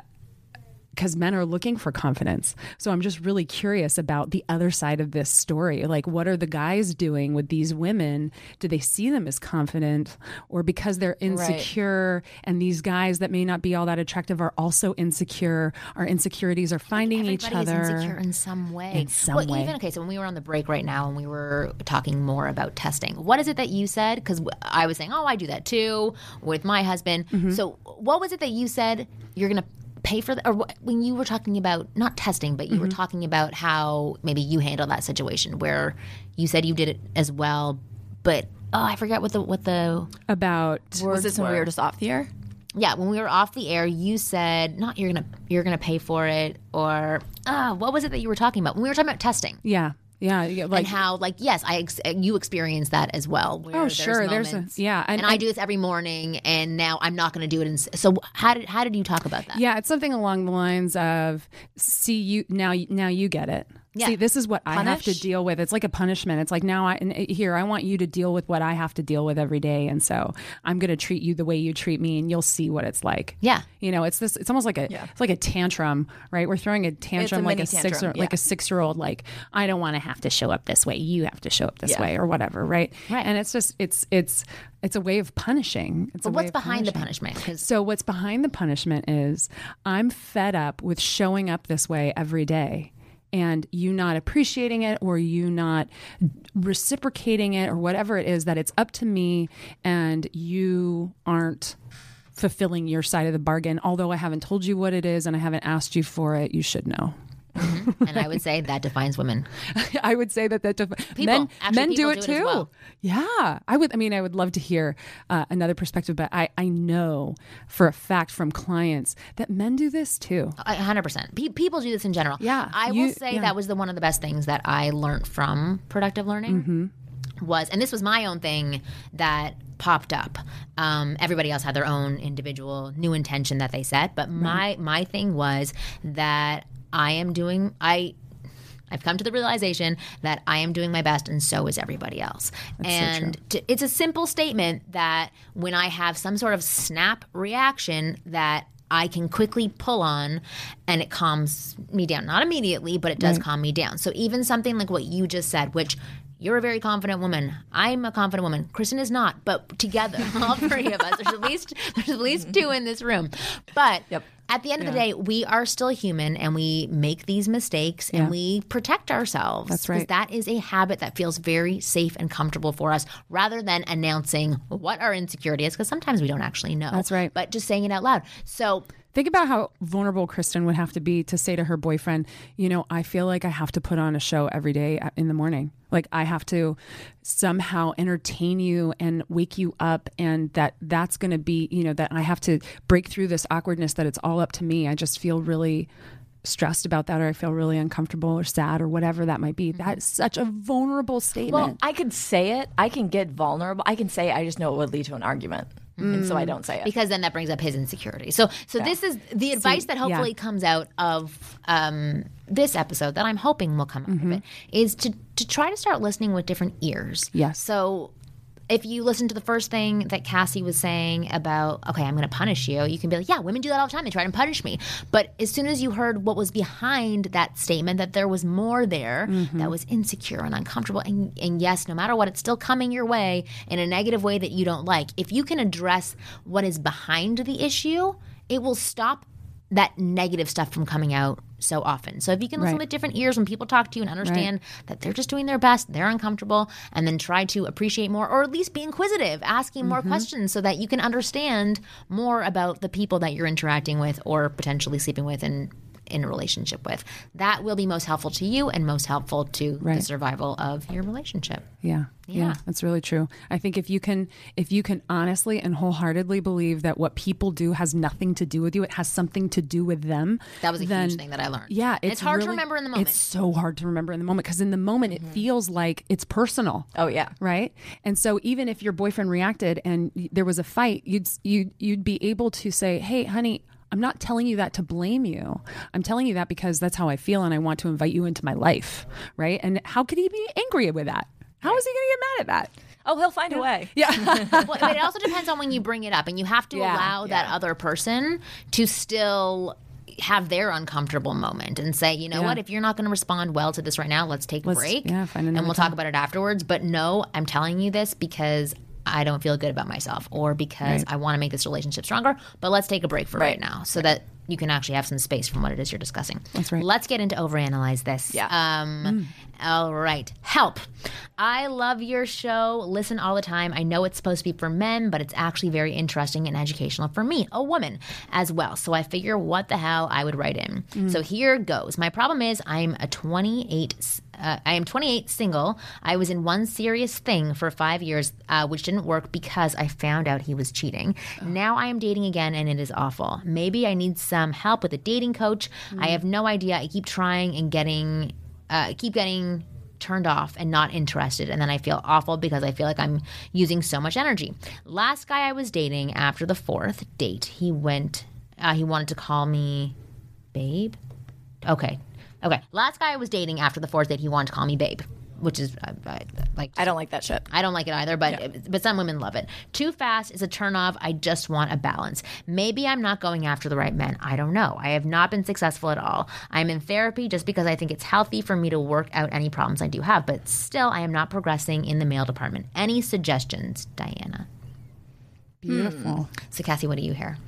[SPEAKER 3] because men are looking for confidence. So I'm just really curious about the other side of this story. Like, what are the guys doing with these women? Do they see them as confident, or because they're insecure? And these guys that may not be all that attractive are also insecure. Our insecurities are finding each other.
[SPEAKER 1] insecure in some way.
[SPEAKER 3] In some
[SPEAKER 1] well,
[SPEAKER 3] way.
[SPEAKER 1] even okay. So when we were on the break right now, and we were talking more about testing, what is it that you said? Because I was saying, oh, I do that too with my husband.
[SPEAKER 3] Mm-hmm.
[SPEAKER 1] So what was it that you said you're gonna pay for that? or what, when you were talking about not testing, but you
[SPEAKER 3] Mm-hmm.
[SPEAKER 1] were talking about how maybe you handled that situation where you said you did it as well, but oh, I forget what the what the
[SPEAKER 3] About
[SPEAKER 2] Was this when we were just off the air?
[SPEAKER 1] yeah when we were off the air you said not you're gonna you're gonna pay for it or uh, what was it that you were talking about when we were talking about testing
[SPEAKER 3] yeah, yeah, yeah like
[SPEAKER 1] and how like yes i ex- you experience that as well
[SPEAKER 3] Oh,
[SPEAKER 1] there's
[SPEAKER 3] sure, there's a- yeah,
[SPEAKER 1] and,
[SPEAKER 3] and-
[SPEAKER 1] i
[SPEAKER 3] and-
[SPEAKER 1] do this every morning and now i'm not going to do it in, so how did how did you talk about that
[SPEAKER 3] Yeah, it's something along the lines of see you now now you get it.
[SPEAKER 1] Yeah.
[SPEAKER 3] See, this is what I have to deal with. It's like a punishment. It's like now I eh, here I want you to deal with what I have to deal with every day, and so I'm going to treat you the way you treat me, and you'll see what it's like.
[SPEAKER 1] Yeah.
[SPEAKER 3] you know, it's this. It's almost like a it's like a tantrum, right? We're throwing a tantrum like
[SPEAKER 2] mini
[SPEAKER 3] a six
[SPEAKER 2] tantrum,
[SPEAKER 3] or like
[SPEAKER 2] yeah.
[SPEAKER 3] a six year old. Like I don't want to have to show up this way. You have to show up this
[SPEAKER 2] Yeah.
[SPEAKER 3] way, or whatever, right?
[SPEAKER 1] Right.
[SPEAKER 3] And it's just it's it's it's a way of punishing. It's
[SPEAKER 1] but what's behind the punishment
[SPEAKER 3] So, what's behind the punishment is I'm fed up with showing up this way every day and you not appreciating it or you not reciprocating it or whatever it is that it's up to me and you aren't fulfilling your side of the bargain. Although I haven't told you what it is and I haven't asked you for it, you should know.
[SPEAKER 1] And i would say that defines women
[SPEAKER 3] I would say that that def- men
[SPEAKER 1] Actually,
[SPEAKER 3] men do it
[SPEAKER 1] do it
[SPEAKER 3] too.
[SPEAKER 1] well.
[SPEAKER 3] Yeah, I would. I mean, I would love to hear uh, another perspective, but I I know for a fact from clients that men do this too.
[SPEAKER 1] A hundred percent. Pe- People do this in general.
[SPEAKER 3] Yeah,
[SPEAKER 1] I
[SPEAKER 3] you-
[SPEAKER 1] will say
[SPEAKER 3] yeah.
[SPEAKER 1] that was the one of the best things that I learned from productive learning.
[SPEAKER 3] Mm-hmm.
[SPEAKER 1] Was and this was my own thing that popped up. Um, everybody else had their own individual new intention that they set, but my my thing was that I am doing I. I've come to the realization that I am doing my best, and so is everybody else. and to, it's a simple statement that when I have some sort of snap reaction, that I can quickly pull on and it calms me down. Not immediately, but it does calm me down. So even something like what you just said, which you're a very confident woman. I'm a confident woman. Kristen is not, but together, all three of us, there's at least there's at least two in this room. But at the end of the day, we are still human and we make these mistakes and we protect ourselves.
[SPEAKER 3] That's right.
[SPEAKER 1] That is a habit that feels very safe and comfortable for us rather than announcing what our insecurity is, because sometimes we don't actually know.
[SPEAKER 3] That's right.
[SPEAKER 1] But just saying it out loud. So
[SPEAKER 3] Think about how vulnerable Kristen would have to be to say to her boyfriend, you know, I feel like I have to put on a show every day in the morning. Like I have to somehow entertain you and wake you up and that that's going to be, you know, that I have to break through this awkwardness that it's all up to me. I just feel really stressed about that or I feel really uncomfortable or sad or whatever that might be. Mm-hmm. That's such a vulnerable statement.
[SPEAKER 2] Well, I could say it. I can get vulnerable. I can say it. I just know it would lead to an argument. And so I don't say it.
[SPEAKER 1] because then that brings up his insecurity. So, so this is the advice that hopefully
[SPEAKER 3] yeah.
[SPEAKER 1] comes out of um, this episode that I'm hoping will come out of it is to to try to start listening with different ears.
[SPEAKER 3] Yes.
[SPEAKER 1] So. If you listen to the first thing that Cassie was saying about, okay, I'm going to punish you, you can be like, yeah, women do that all the time. They try to punish me. But as soon as you heard what was behind that statement, that there was more there mm-hmm. that was insecure and uncomfortable, and, and yes, no matter what, it's still coming your way in a negative way that you don't like. If you can address what is behind the issue, it will stop that negative stuff from coming out so often. So if you can listen
[SPEAKER 3] Right.
[SPEAKER 1] with different ears when people talk to you and understand that they're just doing their best, they're uncomfortable, and then try to appreciate more or at least be inquisitive, asking more mm-hmm. questions so that you can understand more about the people that you're interacting with or potentially sleeping with and in a relationship with. That will be most helpful to you and most helpful to the survival of your relationship.
[SPEAKER 3] Yeah, yeah,
[SPEAKER 1] Yeah.
[SPEAKER 3] that's really true. I think if you can, if you can honestly and wholeheartedly believe that what people do has nothing to do with you, it has something to do with them.
[SPEAKER 1] That was a
[SPEAKER 3] then-
[SPEAKER 1] huge thing that I learned.
[SPEAKER 3] Yeah,
[SPEAKER 1] And
[SPEAKER 3] it's,
[SPEAKER 1] hard to remember in the moment.
[SPEAKER 3] It's so hard to remember in the moment because in the moment it mm-hmm. feels like it's personal.
[SPEAKER 2] Oh, yeah.
[SPEAKER 3] right. And so even if your boyfriend reacted and there was a fight, you'd you you'd be able to say, "Hey, honey." I'm not telling you that to blame you. I'm telling you that because that's how I feel and I want to invite you into my life. Right. And how could he be angry with that? How is he going to get mad at that?
[SPEAKER 2] Oh, he'll find a way.
[SPEAKER 3] Yeah.
[SPEAKER 1] well, but it also depends on when you bring it up, and you have to
[SPEAKER 3] Yeah,
[SPEAKER 1] allow that other person to still have their uncomfortable moment and say, you know
[SPEAKER 3] Yeah.
[SPEAKER 1] what, if you're not going to respond well to this right now, let's take a
[SPEAKER 3] Let's-
[SPEAKER 1] break,
[SPEAKER 3] yeah, find
[SPEAKER 1] and we'll
[SPEAKER 3] time.
[SPEAKER 1] talk about it afterwards. But no, I'm telling you this because. I don't feel good about myself, or because
[SPEAKER 3] Right.
[SPEAKER 1] I want to make this relationship stronger. But let's take a break for right, now, so that you can actually have some space from what it is you're discussing.
[SPEAKER 3] That's right.
[SPEAKER 1] Let's get into overanalyze this.
[SPEAKER 2] Yeah.
[SPEAKER 1] Um, All right. Help. I love your show. Listen all the time. I know it's supposed to be for men, but it's actually very interesting and educational for me, a woman, as well. So I figure what the hell I would write in. So here goes. My problem is I'm a 28. Uh, I am 28, single. I was in one serious thing for five years, uh, which didn't work because I found out he was cheating. Now I am dating again, and it is awful. Maybe I need some help with a dating coach. I have no idea. I keep trying and getting uh, keep getting turned off and not interested and then i feel awful because i feel like i'm using so much energy last guy i was dating after the fourth date he went uh, he wanted to call me babe okay okay last guy i was dating after the fourth date he wanted to call me babe which is uh, uh, like
[SPEAKER 2] I don't like that shit.
[SPEAKER 1] I don't like it either, but but some women love it. Too fast is a turn off. I just want a balance. Maybe I'm not going after the right men. I don't know. I have not been successful at all. I'm in therapy just because I think it's healthy for me to work out any problems I do have, but still I am not progressing in the male department. Any suggestions, Diana?
[SPEAKER 3] Beautiful.
[SPEAKER 1] So Cassie, what do you hear?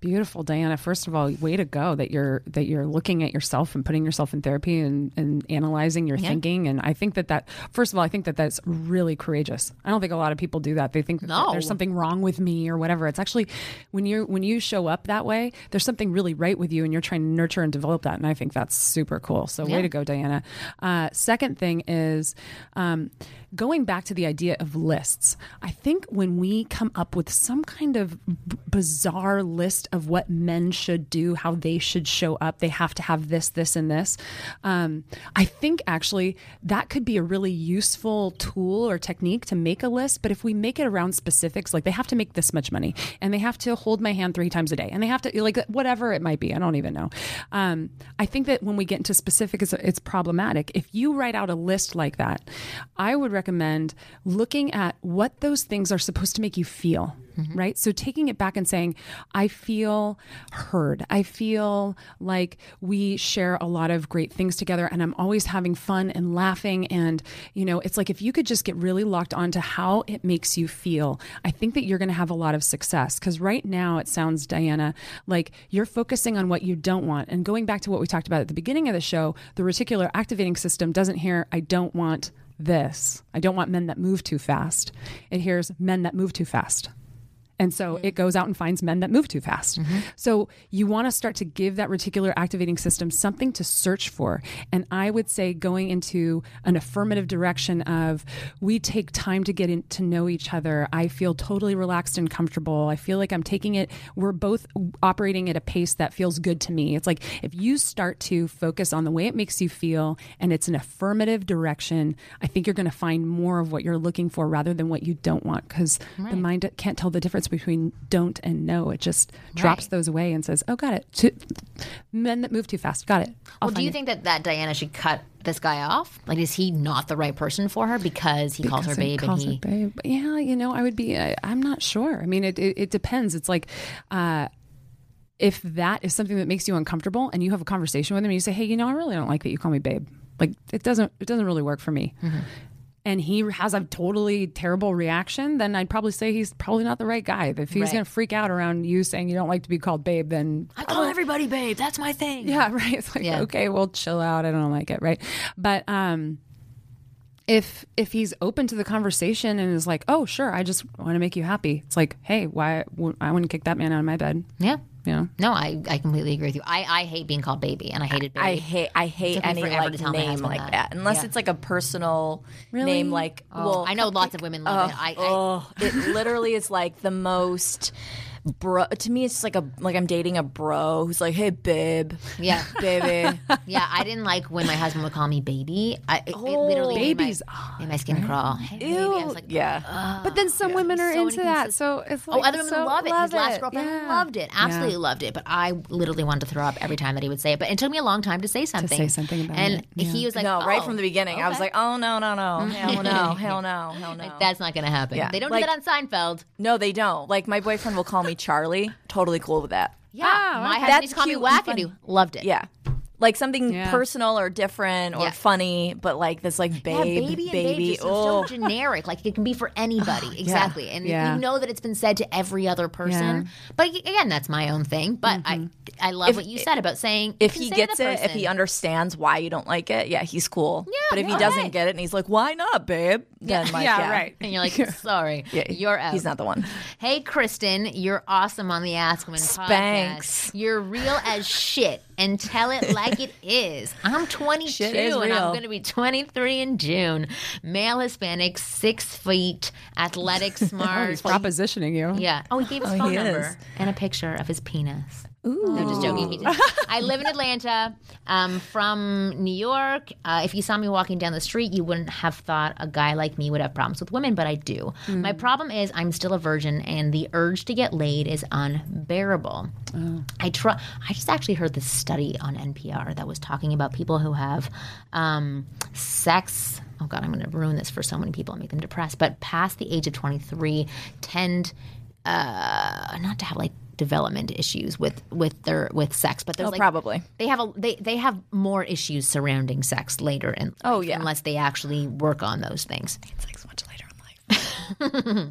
[SPEAKER 3] Beautiful, Diana. First of all, way to go that you're that you're looking at yourself and putting yourself in therapy and, and analyzing your thinking. And I think that that first of all, I think that that's really courageous. I don't think a lot of people do that. They think
[SPEAKER 1] No.
[SPEAKER 3] there's something wrong with me or whatever. It's actually when you when you show up that way, there's something really right with you, and you're trying to nurture and develop that. And I think that's super cool. So way to go, Diana. Uh, second thing is. Um, Going back to the idea of lists, I think when we come up with some kind of b- bizarre list of what men should do, how they should show up, they have to have this, this, and this. Um, I think actually that could be a really useful tool or technique to make a list. But if we make it around specifics, like they have to make this much money and they have to hold my hand three times a day and they have to, like, whatever it might be, I don't even know. Um, I think that when we get into specific, it's, it's problematic. If you write out a list like that, I would recommend looking at what those things are supposed to make you feel, Mm-hmm. right? So taking it back and saying, I feel heard. I feel like we share a lot of great things together and I'm always having fun and laughing. And, you know, it's like if you could just get really locked onto how it makes you feel, I think that you're going to have a lot of success. Because right now it sounds, Diana, like you're focusing on what you don't want. And going back to what we talked about at the beginning of the show, the reticular activating system doesn't hear, I don't want this. I don't want men that move too fast. It hears men that move too fast. And so it goes out and finds men that move too fast. Mm-hmm. So you want to start to give that reticular activating system something to search for. And I would say going into an affirmative direction of we take time to get in, to know each other. I feel totally relaxed and comfortable. I feel like I'm taking it. We're both operating at a pace that feels good to me. It's like if you start to focus on the way it makes you feel and it's an affirmative direction, I think you're going to find more of what you're looking for rather than what you don't want because the mind can't tell the difference between don't and no. It just drops those away and says, "Oh, got it." Men that move too fast. Got it. I'll
[SPEAKER 1] Well, do you
[SPEAKER 3] it.
[SPEAKER 1] think that that Diana should cut this guy off? Like, is he not the right person for her because he calls her babe
[SPEAKER 3] calls
[SPEAKER 1] and
[SPEAKER 3] her
[SPEAKER 1] he?
[SPEAKER 3] babe. Yeah, you know, I would be. I, I'm not sure. I mean, it it, it depends. It's like. uh if that is something that makes you uncomfortable and you have a conversation with him and you say hey you know i really don't like that you call me babe like it doesn't it doesn't really work for me
[SPEAKER 1] Mm-hmm.
[SPEAKER 3] And he has a totally terrible reaction, then I'd probably say he's probably not the right guy. If he's
[SPEAKER 1] Right.
[SPEAKER 3] going to freak out around you saying you don't like to be called babe, then
[SPEAKER 1] I call everybody babe. That's my thing.
[SPEAKER 3] yeah, right. It's like
[SPEAKER 1] Yeah.
[SPEAKER 3] okay, well, chill out. I don't like it, right? But um, if if he's open to the conversation and is like, oh, sure, I just want to make you happy. It's like, hey, why? I to kick that man out of my bed.
[SPEAKER 1] Yeah.
[SPEAKER 3] You know.
[SPEAKER 1] No, I, I completely agree with you. I, I hate being called baby, and I hated baby.
[SPEAKER 2] I hate I hate any like
[SPEAKER 1] to tell
[SPEAKER 2] name like
[SPEAKER 1] that.
[SPEAKER 2] that, unless
[SPEAKER 1] Yeah.
[SPEAKER 2] it's like a personal
[SPEAKER 3] Really?
[SPEAKER 2] name. Like, oh, well,
[SPEAKER 1] I know lots of women love it. I, I,
[SPEAKER 2] oh, oh it literally is like the most. Bro, to me, it's just like a like I'm dating a bro who's like, "Hey, babe,
[SPEAKER 1] Yeah.
[SPEAKER 2] baby."
[SPEAKER 1] yeah, I didn't like when my husband would call me baby. I, it, it oh. literally
[SPEAKER 3] babies.
[SPEAKER 1] made my, made my skin crawl. Hey, baby. I was like,
[SPEAKER 2] yeah,
[SPEAKER 3] But then some women are
[SPEAKER 1] so
[SPEAKER 3] into that, so it's
[SPEAKER 1] Oh, other women
[SPEAKER 3] so
[SPEAKER 1] love it. His last
[SPEAKER 3] it.
[SPEAKER 1] girlfriend
[SPEAKER 3] Yeah.
[SPEAKER 1] loved it. Absolutely loved it. But I literally wanted to throw up every time that he would say it. But it took me a long time to say something.
[SPEAKER 3] say something about
[SPEAKER 1] and
[SPEAKER 3] it, yeah.
[SPEAKER 1] he was like,
[SPEAKER 2] no, right
[SPEAKER 1] "Oh,
[SPEAKER 2] from the beginning, I was like, "Oh no, no, no, hell no, hell no, hell no."
[SPEAKER 1] That's not going to happen.
[SPEAKER 2] Yeah.
[SPEAKER 1] They don't
[SPEAKER 2] Like-
[SPEAKER 1] do that on Seinfeld.
[SPEAKER 2] no, they don't. Like my boyfriend will call me Charlie. Totally cool with that.
[SPEAKER 1] Yeah,
[SPEAKER 3] Wow,
[SPEAKER 1] my husband
[SPEAKER 2] That's
[SPEAKER 1] used to call me
[SPEAKER 2] cute
[SPEAKER 1] wackadoo. Loved it.
[SPEAKER 2] Yeah. Like something
[SPEAKER 3] Yeah.
[SPEAKER 2] personal or different or
[SPEAKER 1] Yeah.
[SPEAKER 2] funny, but like this like
[SPEAKER 1] Yeah,
[SPEAKER 2] babe,
[SPEAKER 1] baby and
[SPEAKER 2] baby.
[SPEAKER 1] baby. It's
[SPEAKER 2] oh,
[SPEAKER 1] so generic. Like it can be for oh, anybody. Exactly. And
[SPEAKER 3] Yeah.
[SPEAKER 1] you know that it's been said to every other person.
[SPEAKER 3] Yeah.
[SPEAKER 1] But again, that's my own thing. But I mm-hmm. I love what you said about saying
[SPEAKER 2] if he gets it, if he understands why you don't like it, yeah, he's cool.
[SPEAKER 1] Yeah,
[SPEAKER 2] but if he doesn't get it and he's like, "Why not, babe?" Then like,
[SPEAKER 3] Yeah,
[SPEAKER 2] yeah,
[SPEAKER 3] right.
[SPEAKER 1] and you're like, sorry,
[SPEAKER 2] Yeah,
[SPEAKER 1] you're out.
[SPEAKER 2] He's not the one.
[SPEAKER 1] Hey, Kristen, you're awesome on the Ask Women
[SPEAKER 2] Spanx.
[SPEAKER 1] podcast. You're real as shit and tell it like it is. I'm 22
[SPEAKER 2] is
[SPEAKER 1] and I'm going to be 23 in June. Male Hispanic, six feet, athletic, oh, smart.
[SPEAKER 3] He's propositioning you.
[SPEAKER 1] Yeah. Oh, he gave his
[SPEAKER 2] Oh,
[SPEAKER 1] phone number
[SPEAKER 2] is.
[SPEAKER 1] and a picture of his penis. No, just joking. He didn't. I live in Atlanta. Um, from New York. Uh, if you saw me walking down the street, you wouldn't have thought a guy like me would have problems with women, but I do. My problem is I'm still a virgin, and the urge to get laid is unbearable. I try. I just actually heard this study on NPR that was talking about people who have um, sex. Oh God, I'm going to ruin this for so many people and make them depressed. But past the age of 23, tend uh, not to have like development issues with with their with sex, but there's
[SPEAKER 2] Oh,
[SPEAKER 1] like
[SPEAKER 2] probably.
[SPEAKER 1] they have a they they have more issues surrounding sex later in
[SPEAKER 2] Oh, yeah.
[SPEAKER 1] unless they actually work on those things.
[SPEAKER 2] It's like so much later in life.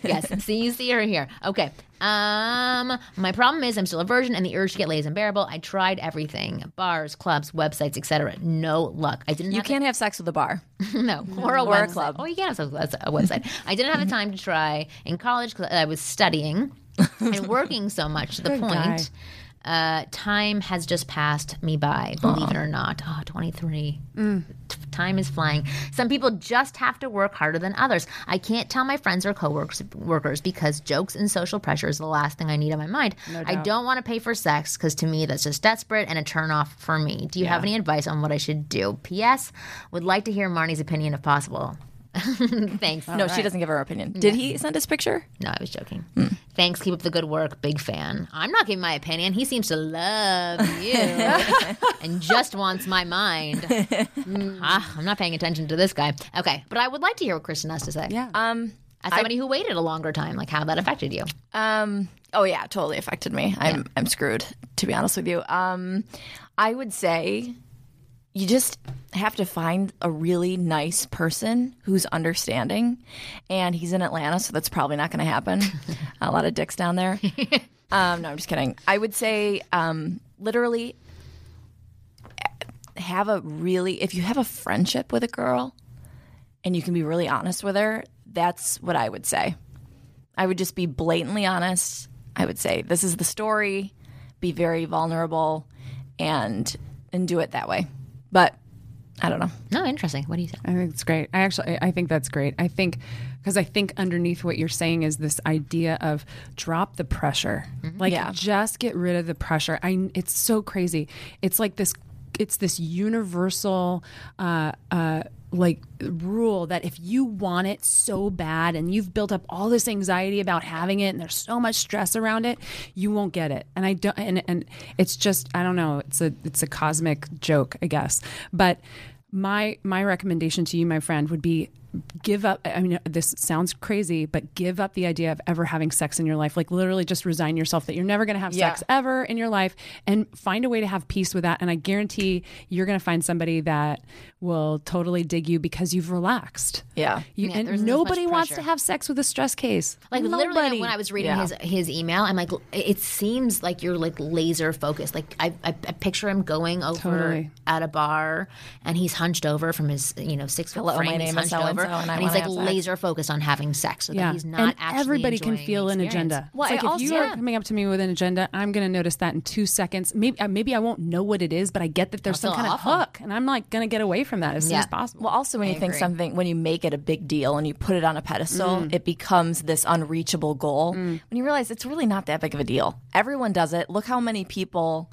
[SPEAKER 1] yes. See, you see her here. Okay. Um, my problem is I'm still a virgin, and the urge to get laid is unbearable. I tried everything: bars, clubs, websites, etc. No luck. I didn't.
[SPEAKER 2] You
[SPEAKER 1] have
[SPEAKER 2] can't have sex with a bar.
[SPEAKER 1] no or a,
[SPEAKER 2] Or a club.
[SPEAKER 1] Oh, you can have sex with a website. I didn't have the time to try in college. 'cause I was studying and working so much to the
[SPEAKER 3] Good guy.
[SPEAKER 1] point. Uh, time has just passed me by, believe it or not. Oh, 23.
[SPEAKER 2] Mm.
[SPEAKER 1] T- Time is flying. Some people just have to work harder than others. I can't tell my friends or coworkers workers because jokes and social pressure is the last thing I need on my mind. I don't want to pay for sex because to me that's just desperate and a turnoff for me. Do you have any advice on what I should do? P.S. Would like to hear Marni's opinion if possible. Thanks.
[SPEAKER 2] no, she doesn't give her opinion. Did he send his picture?
[SPEAKER 1] No, I was joking.
[SPEAKER 2] Hmm.
[SPEAKER 1] Thanks. Keep up the good work. Big fan. I'm not giving my opinion. He seems to love you and just wants my mind. Mm, ah, I'm not paying attention to this guy. Okay, but I would like to hear what Kristen has to say.
[SPEAKER 3] Yeah.
[SPEAKER 2] Um,
[SPEAKER 1] As somebody who waited a longer time, like how that affected you.
[SPEAKER 2] Um. Oh yeah, totally affected me. I'm I'm screwed to be honest with you. Um, I would say you just have to find a really nice person who's understanding, and he's in Atlanta, so that's probably not going to happen. a lot of dicks down there. um, no, I'm just kidding. I would say, um, literally, have a really if you have a friendship with a girl, and you can be really honest with her. That's what I would say. I would just be blatantly honest. I would say this is the story, be very vulnerable and and do it that way. But I don't know.
[SPEAKER 1] No, interesting. What do you think?
[SPEAKER 3] I think it's great. I actually, I think that's great. I think because I think underneath what you're saying is this idea of drop the pressure, like
[SPEAKER 2] Yeah.
[SPEAKER 3] just get rid of the pressure. I, it's so crazy. It's like this. It's this universal, uh, uh, like rule that if you want it so bad and you've built up all this anxiety about having it and there's so much stress around it, you won't get it. And I don't. And and it's just I don't know. It's a it's a cosmic joke, I guess. But my my recommendation to you, my friend, would be give up. I mean, this sounds crazy, but give up the idea of ever having sex in your life. Like, literally, just resign yourself that you're never going to have
[SPEAKER 2] Yeah.
[SPEAKER 3] sex ever in your life and find a way to have peace with that. And I guarantee you're going to find somebody that will totally dig you because you've relaxed.
[SPEAKER 2] Yeah.
[SPEAKER 3] You,
[SPEAKER 1] Yeah,
[SPEAKER 3] and nobody wants to have sex with a stress case.
[SPEAKER 1] Like
[SPEAKER 3] Nobody.
[SPEAKER 1] literally, when I was reading
[SPEAKER 2] Yeah.
[SPEAKER 1] his his email, I'm like, it seems like you're like laser focused. Like I, I, I picture him going over
[SPEAKER 3] Totally.
[SPEAKER 1] at a bar, and he's hunched over from his you know six foot
[SPEAKER 2] Hello,
[SPEAKER 1] frame.
[SPEAKER 2] my
[SPEAKER 1] he's
[SPEAKER 2] name is
[SPEAKER 1] hunched over,
[SPEAKER 2] so-and-so, and
[SPEAKER 1] he's like
[SPEAKER 2] have sex.
[SPEAKER 1] laser focused on having sex, so
[SPEAKER 3] yeah,
[SPEAKER 1] that he's not
[SPEAKER 3] and
[SPEAKER 1] actually
[SPEAKER 3] everybody can feel an agenda.
[SPEAKER 2] Well,
[SPEAKER 3] it's like
[SPEAKER 2] I
[SPEAKER 3] if you
[SPEAKER 2] also-
[SPEAKER 3] are coming up to me with an agenda, I'm going to notice that in two seconds. Maybe uh, maybe I won't know what it is, but I get that there's
[SPEAKER 1] It'll
[SPEAKER 3] some kind
[SPEAKER 1] awful.
[SPEAKER 3] of hook, and I'm like going to get away from that as soon as possible.
[SPEAKER 2] Well, also when you think something, when you make it a big deal and you put it on a pedestal,
[SPEAKER 3] Mm.
[SPEAKER 2] it becomes this unreachable goal. When you realize it's really not that big of a deal. Everyone does it. Look how many people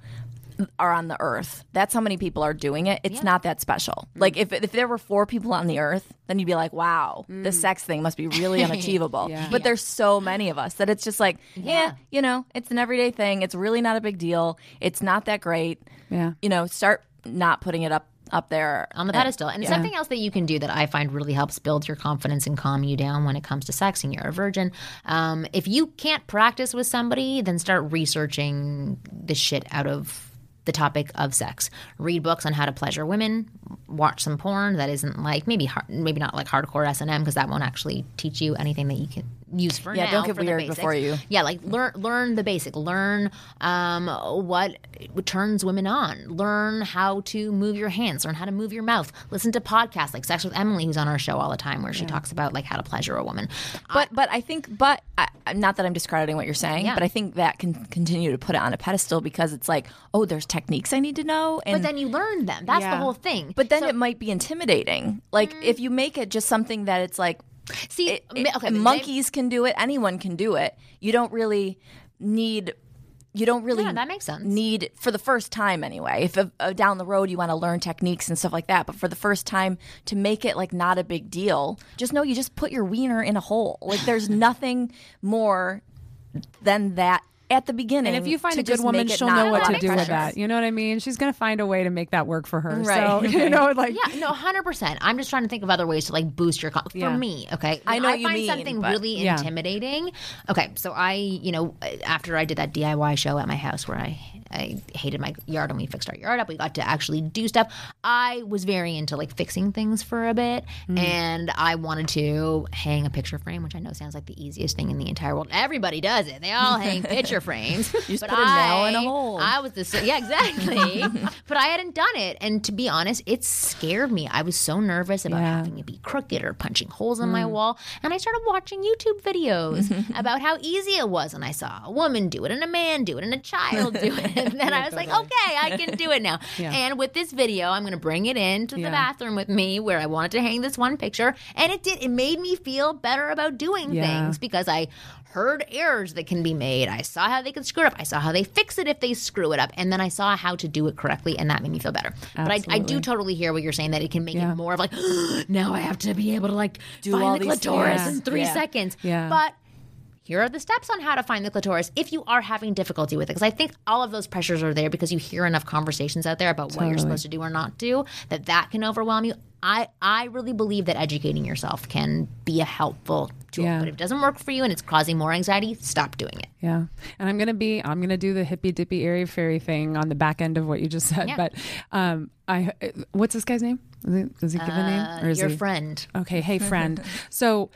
[SPEAKER 2] are on the earth. That's how many people are doing it. It's not that special.
[SPEAKER 3] Mm.
[SPEAKER 2] Like if if there were four people on the earth, then you'd be like, "Wow, the sex thing must be really unachievable."
[SPEAKER 3] Mm. Yeah.
[SPEAKER 2] But there's so many of us that it's just like, yeah, you know, it's an everyday thing. It's really not a big deal. It's not that great.
[SPEAKER 3] Yeah.
[SPEAKER 2] You know, start not putting it up up there
[SPEAKER 1] on the pedestal. And something else that you can do that I find really helps build your confidence and calm you down when it comes to sex and you're a virgin. Um, if you can't practice with somebody, then start researching the shit out of the topic of sex. Read books on how to pleasure women. Watch some porn that isn't like maybe hard, maybe not like hardcore S and M because that won't actually teach you anything that you can use for
[SPEAKER 2] Yeah,
[SPEAKER 1] now.
[SPEAKER 2] don't get weird before you-
[SPEAKER 1] Yeah, like learn learn the basic. Learn um, what turns women on. Learn how to move your hands. Learn how to move your mouth. Listen to podcasts like Sex with Emily, who's on our show all the time, where she talks about like how to pleasure a woman.
[SPEAKER 2] But but I think but I, not that I'm discrediting what you're saying,
[SPEAKER 1] Yeah.
[SPEAKER 2] but I think that can continue to put it on a pedestal because it's like, oh, there's techniques I need to know, and
[SPEAKER 1] but then you learn them. That's the whole thing.
[SPEAKER 2] but then
[SPEAKER 1] So-
[SPEAKER 2] it might be intimidating. Like if you make it just something that it's like,
[SPEAKER 1] see,
[SPEAKER 2] it-
[SPEAKER 1] mi- okay,
[SPEAKER 2] monkeys can do it, anyone can do it. You don't really need. You don't really
[SPEAKER 1] Yeah, that makes sense.
[SPEAKER 2] need for the first time anyway. If uh, down the road you want to learn techniques and stuff like that, but for the first time to make it like not a big deal, just know you just put your wiener in a hole. Like there's nothing more than that at the beginning.
[SPEAKER 3] and if you find a good woman, she'll know what to
[SPEAKER 2] of
[SPEAKER 3] do with that. You know what I mean? She's going to find a way to make that work for her.
[SPEAKER 2] Right,
[SPEAKER 3] So you know, like
[SPEAKER 1] Yeah, no, hundred percent. I'm just trying to think of other ways to like boost your. Con- for me, okay.
[SPEAKER 2] I know
[SPEAKER 1] I
[SPEAKER 2] what you
[SPEAKER 1] find
[SPEAKER 2] mean,
[SPEAKER 1] something
[SPEAKER 2] but-
[SPEAKER 1] really
[SPEAKER 3] Yeah.
[SPEAKER 1] intimidating. Okay, so I, you know, after I did that DIY show at my house where I, I hated my yard and we fixed our yard up, we got to actually do stuff. I was very into like fixing things for a bit,
[SPEAKER 2] Mm.
[SPEAKER 1] and I wanted to hang a picture frame, which I know sounds like the easiest thing in the entire world. Everybody does it. They all hang picture frames. you
[SPEAKER 2] just put a nail in a hole.
[SPEAKER 1] I was the yeah exactly, but I hadn't done it, and to be honest, it scared me. I was so nervous about
[SPEAKER 3] Yeah.
[SPEAKER 1] having it be crooked or punching holes in my
[SPEAKER 2] Mm.
[SPEAKER 1] wall, and I started watching YouTube videos about how easy it was, and I saw a woman do it, and a man do it, and a child do it, and then I was like, okay, I can do it now. And with this video, I'm going to bring it into the
[SPEAKER 3] Yeah.
[SPEAKER 1] bathroom with me where I wanted to hang this one picture, and it did. It made me feel better about doing
[SPEAKER 3] Yeah.
[SPEAKER 1] things because I heard errors that can be made. I saw how they could screw it up. I saw how they fix it if they screw it up. And then I saw how to do it correctly, and that made me feel better. But I, I do totally hear what you're saying that it can make
[SPEAKER 3] Yeah.
[SPEAKER 1] it more of like, now I have to be able to like
[SPEAKER 2] Do
[SPEAKER 1] find
[SPEAKER 2] all
[SPEAKER 1] the
[SPEAKER 2] these
[SPEAKER 1] clitoris
[SPEAKER 2] things.
[SPEAKER 1] in three
[SPEAKER 2] Yeah.
[SPEAKER 1] seconds.
[SPEAKER 3] Yeah.
[SPEAKER 1] But here are the steps on how to find the clitoris if you are having difficulty with it. Because I think all of those pressures are there because you hear enough conversations out there about what you're supposed to do or not do that that can overwhelm you. I, I really believe that educating yourself can be a helpful tool.
[SPEAKER 3] Yeah.
[SPEAKER 1] But if it doesn't work for you and it's causing more anxiety, stop doing it.
[SPEAKER 3] Yeah. And I'm going to be, I'm going to do the hippy dippy airy fairy thing on the back end of what you just said.
[SPEAKER 1] Yeah.
[SPEAKER 3] But um, I, what's this guy's name? Is it, does he give a name? Uh, or is
[SPEAKER 1] Your
[SPEAKER 3] he?
[SPEAKER 1] friend.
[SPEAKER 3] Okay, hey friend. so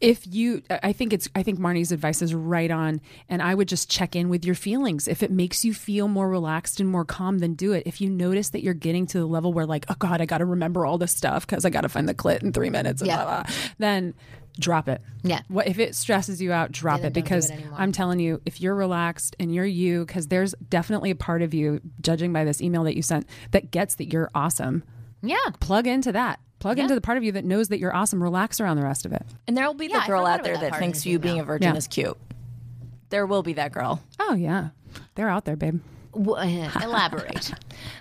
[SPEAKER 3] if you I think it's I think Marni's advice is right on and I would just check in with your feelings. If it makes you feel more relaxed and more calm, then do it. If you notice that you're getting to the level where like, oh god, I got to remember all this stuff cuz I got to find the clit in 3 minutes and
[SPEAKER 1] Yeah.
[SPEAKER 3] blah, blah, then drop it.
[SPEAKER 1] Yeah.
[SPEAKER 3] What if it stresses you out, drop it because
[SPEAKER 1] it.
[SPEAKER 3] I'm telling you, if you're relaxed and you're you cuz there's definitely a part of you judging by this email that you sent that gets that you're awesome.
[SPEAKER 1] Yeah.
[SPEAKER 3] Plug into that. Plug into the part of you that knows that you're awesome. Relax around the rest of it.
[SPEAKER 2] And there will be
[SPEAKER 1] Yeah,
[SPEAKER 2] the girl out there
[SPEAKER 1] that
[SPEAKER 2] that thinks you being a virgin
[SPEAKER 3] Yeah.
[SPEAKER 2] is cute. There will be that girl
[SPEAKER 3] Oh yeah, they're out there, babe.
[SPEAKER 1] W- uh, elaborate.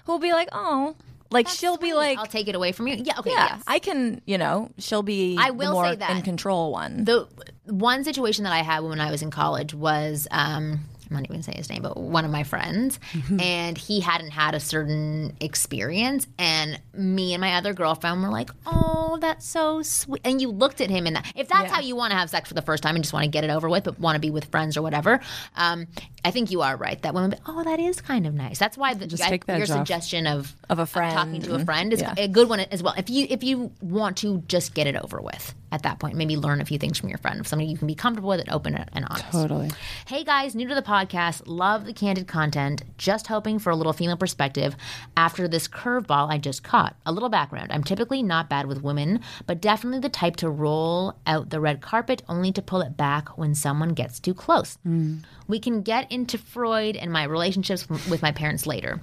[SPEAKER 2] who'll be like, oh, like she'll be
[SPEAKER 1] Sweet.
[SPEAKER 2] like,
[SPEAKER 1] I'll take it away from you. Yeah. Okay.
[SPEAKER 2] yeah,
[SPEAKER 1] yes.
[SPEAKER 2] I can, you know, she'll be
[SPEAKER 1] I
[SPEAKER 2] the
[SPEAKER 1] will
[SPEAKER 2] more
[SPEAKER 1] say that.
[SPEAKER 2] in control one.
[SPEAKER 1] the one situation that I had when I was in college was um, I'm not even gonna say his name, but one of my friends,
[SPEAKER 3] Mm-hmm.
[SPEAKER 1] and he hadn't had a certain experience, and me and my other girlfriend were like, "Oh, that's so sweet." And you looked at him, and that, if that's how you want to have sex for the first time and just want to get it over with, but want to be with friends or whatever, um, I think you are right. That women, be, oh, that is kind of nice. That's why the,
[SPEAKER 3] Just
[SPEAKER 1] I-
[SPEAKER 3] take
[SPEAKER 1] your suggestion of
[SPEAKER 2] Of a friend,
[SPEAKER 1] talking to a
[SPEAKER 2] friend
[SPEAKER 1] friend is
[SPEAKER 2] yeah.
[SPEAKER 1] a good one as well. If you if you want to just get it over with at that point, maybe learn a few things from your friend, somebody you can be comfortable with and open and honest.
[SPEAKER 3] Totally.
[SPEAKER 1] Hey guys, new to the podcast, love the candid content. Just hoping for a little female perspective after this curveball I just caught. A little background I'm typically not bad with women, but definitely the type to roll out the red carpet only to pull it back when someone gets too close. Mm. We can get into Freud and my relationships with my parents later.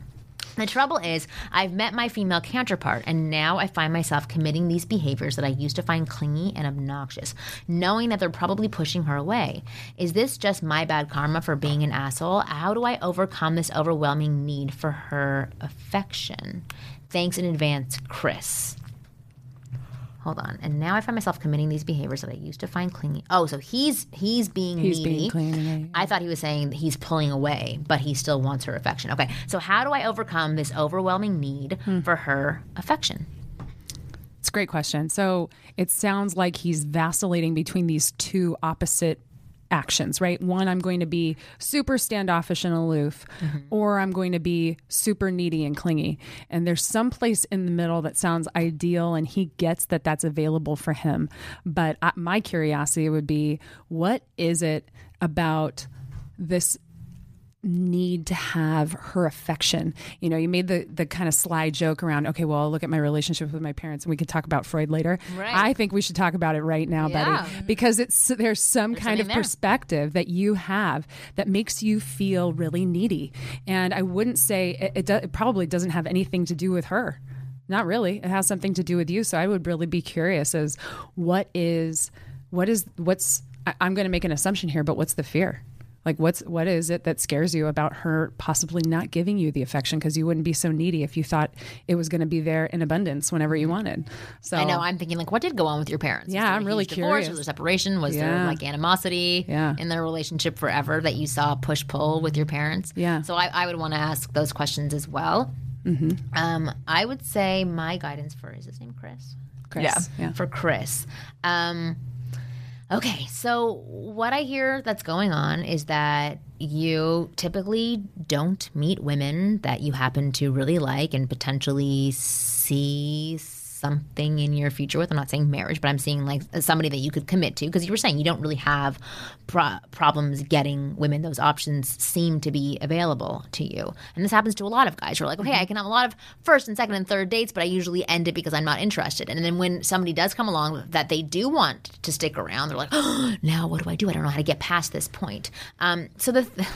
[SPEAKER 1] The trouble is, I've met my female counterpart, and now I find myself committing these behaviors that I used to find clingy and obnoxious, knowing that they're probably pushing her away. Is this just my bad karma for being an asshole? How do I overcome this overwhelming need for her affection? Thanks in advance, Chris. Hold on. And now I find myself committing these behaviors that I used to find clingy. Oh, so he's he's being
[SPEAKER 3] He's
[SPEAKER 1] needy.
[SPEAKER 3] being clingy.
[SPEAKER 1] I thought he was saying he's pulling away, but he still wants her affection. Okay. So how do I overcome this overwhelming need
[SPEAKER 3] Hmm.
[SPEAKER 1] for her affection?
[SPEAKER 3] It's a great question. So it sounds like he's vacillating between these two opposite actions, right? One, I'm going to be super standoffish and aloof, mm-hmm. or I'm going to be super needy and clingy. And there's some place in the middle that sounds ideal, and he gets that that's available for him. But I, my curiosity would be what is it about this need to have her affection. You know, you made the the kind of sly joke around, okay, well, I'll look at my relationship with my parents and we can talk about Freud later.
[SPEAKER 1] Right.
[SPEAKER 3] I think we should talk about it right now,
[SPEAKER 1] Yeah.
[SPEAKER 3] buddy, because it's there's some kind
[SPEAKER 1] something
[SPEAKER 3] of
[SPEAKER 1] there.
[SPEAKER 3] perspective that you have that makes you feel really needy. And I wouldn't say it, it, do, it probably doesn't have anything to do with her. Not really. It has something to do with you. So I would really be curious as what is what is what's I, I'm going to make an assumption here, but what's the fear? Like what's what is it that scares you about her possibly not giving you the affection because you wouldn't be so needy if you thought it was going to be there in abundance whenever you wanted. So
[SPEAKER 1] I know I'm thinking like, what did go on with your parents?
[SPEAKER 3] Yeah, I'm really
[SPEAKER 1] divorce?
[SPEAKER 3] curious.
[SPEAKER 1] Was there separation? Was there like animosity
[SPEAKER 3] Yeah.
[SPEAKER 1] in their relationship forever that you saw push pull with your parents?
[SPEAKER 3] Yeah.
[SPEAKER 1] So I, I would want to ask those questions as well.
[SPEAKER 3] Mm-hmm.
[SPEAKER 1] Um, I would say my guidance for is his name Chris?
[SPEAKER 3] Chris,
[SPEAKER 2] Yeah.
[SPEAKER 3] yeah.
[SPEAKER 1] for Chris. Um, okay, so what I hear that's going on is that you typically don't meet women that you happen to really like and potentially see something in your future with. I'm not saying marriage, but I'm seeing like somebody that you could commit to because you were saying you don't really have pro- problems getting women. Those options seem to be available to you. And this happens to a lot of guys. You're like, okay, I can have a lot of first and second and third dates, but I usually end it because I'm not interested. And then when somebody does come along that they do want to stick around, they're like, oh, now what do I do? I don't know how to get past this point. Um, so the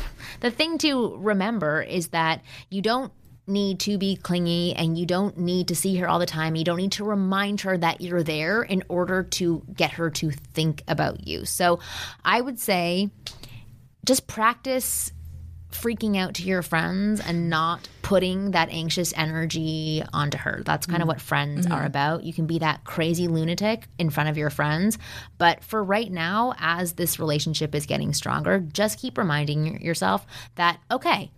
[SPEAKER 1] the thing to remember is that you don't need to be clingy and you don't need to see her all the time. You don't need to remind her that you're there in order to get her to think about you. So I would say just practice freaking out to your friends and not putting that anxious energy onto her. That's kind of mm-hmm. what friends are mm-hmm. about. You can be that crazy lunatic in front of your friends, but for right now as this relationship is getting stronger, just keep reminding yourself that okay,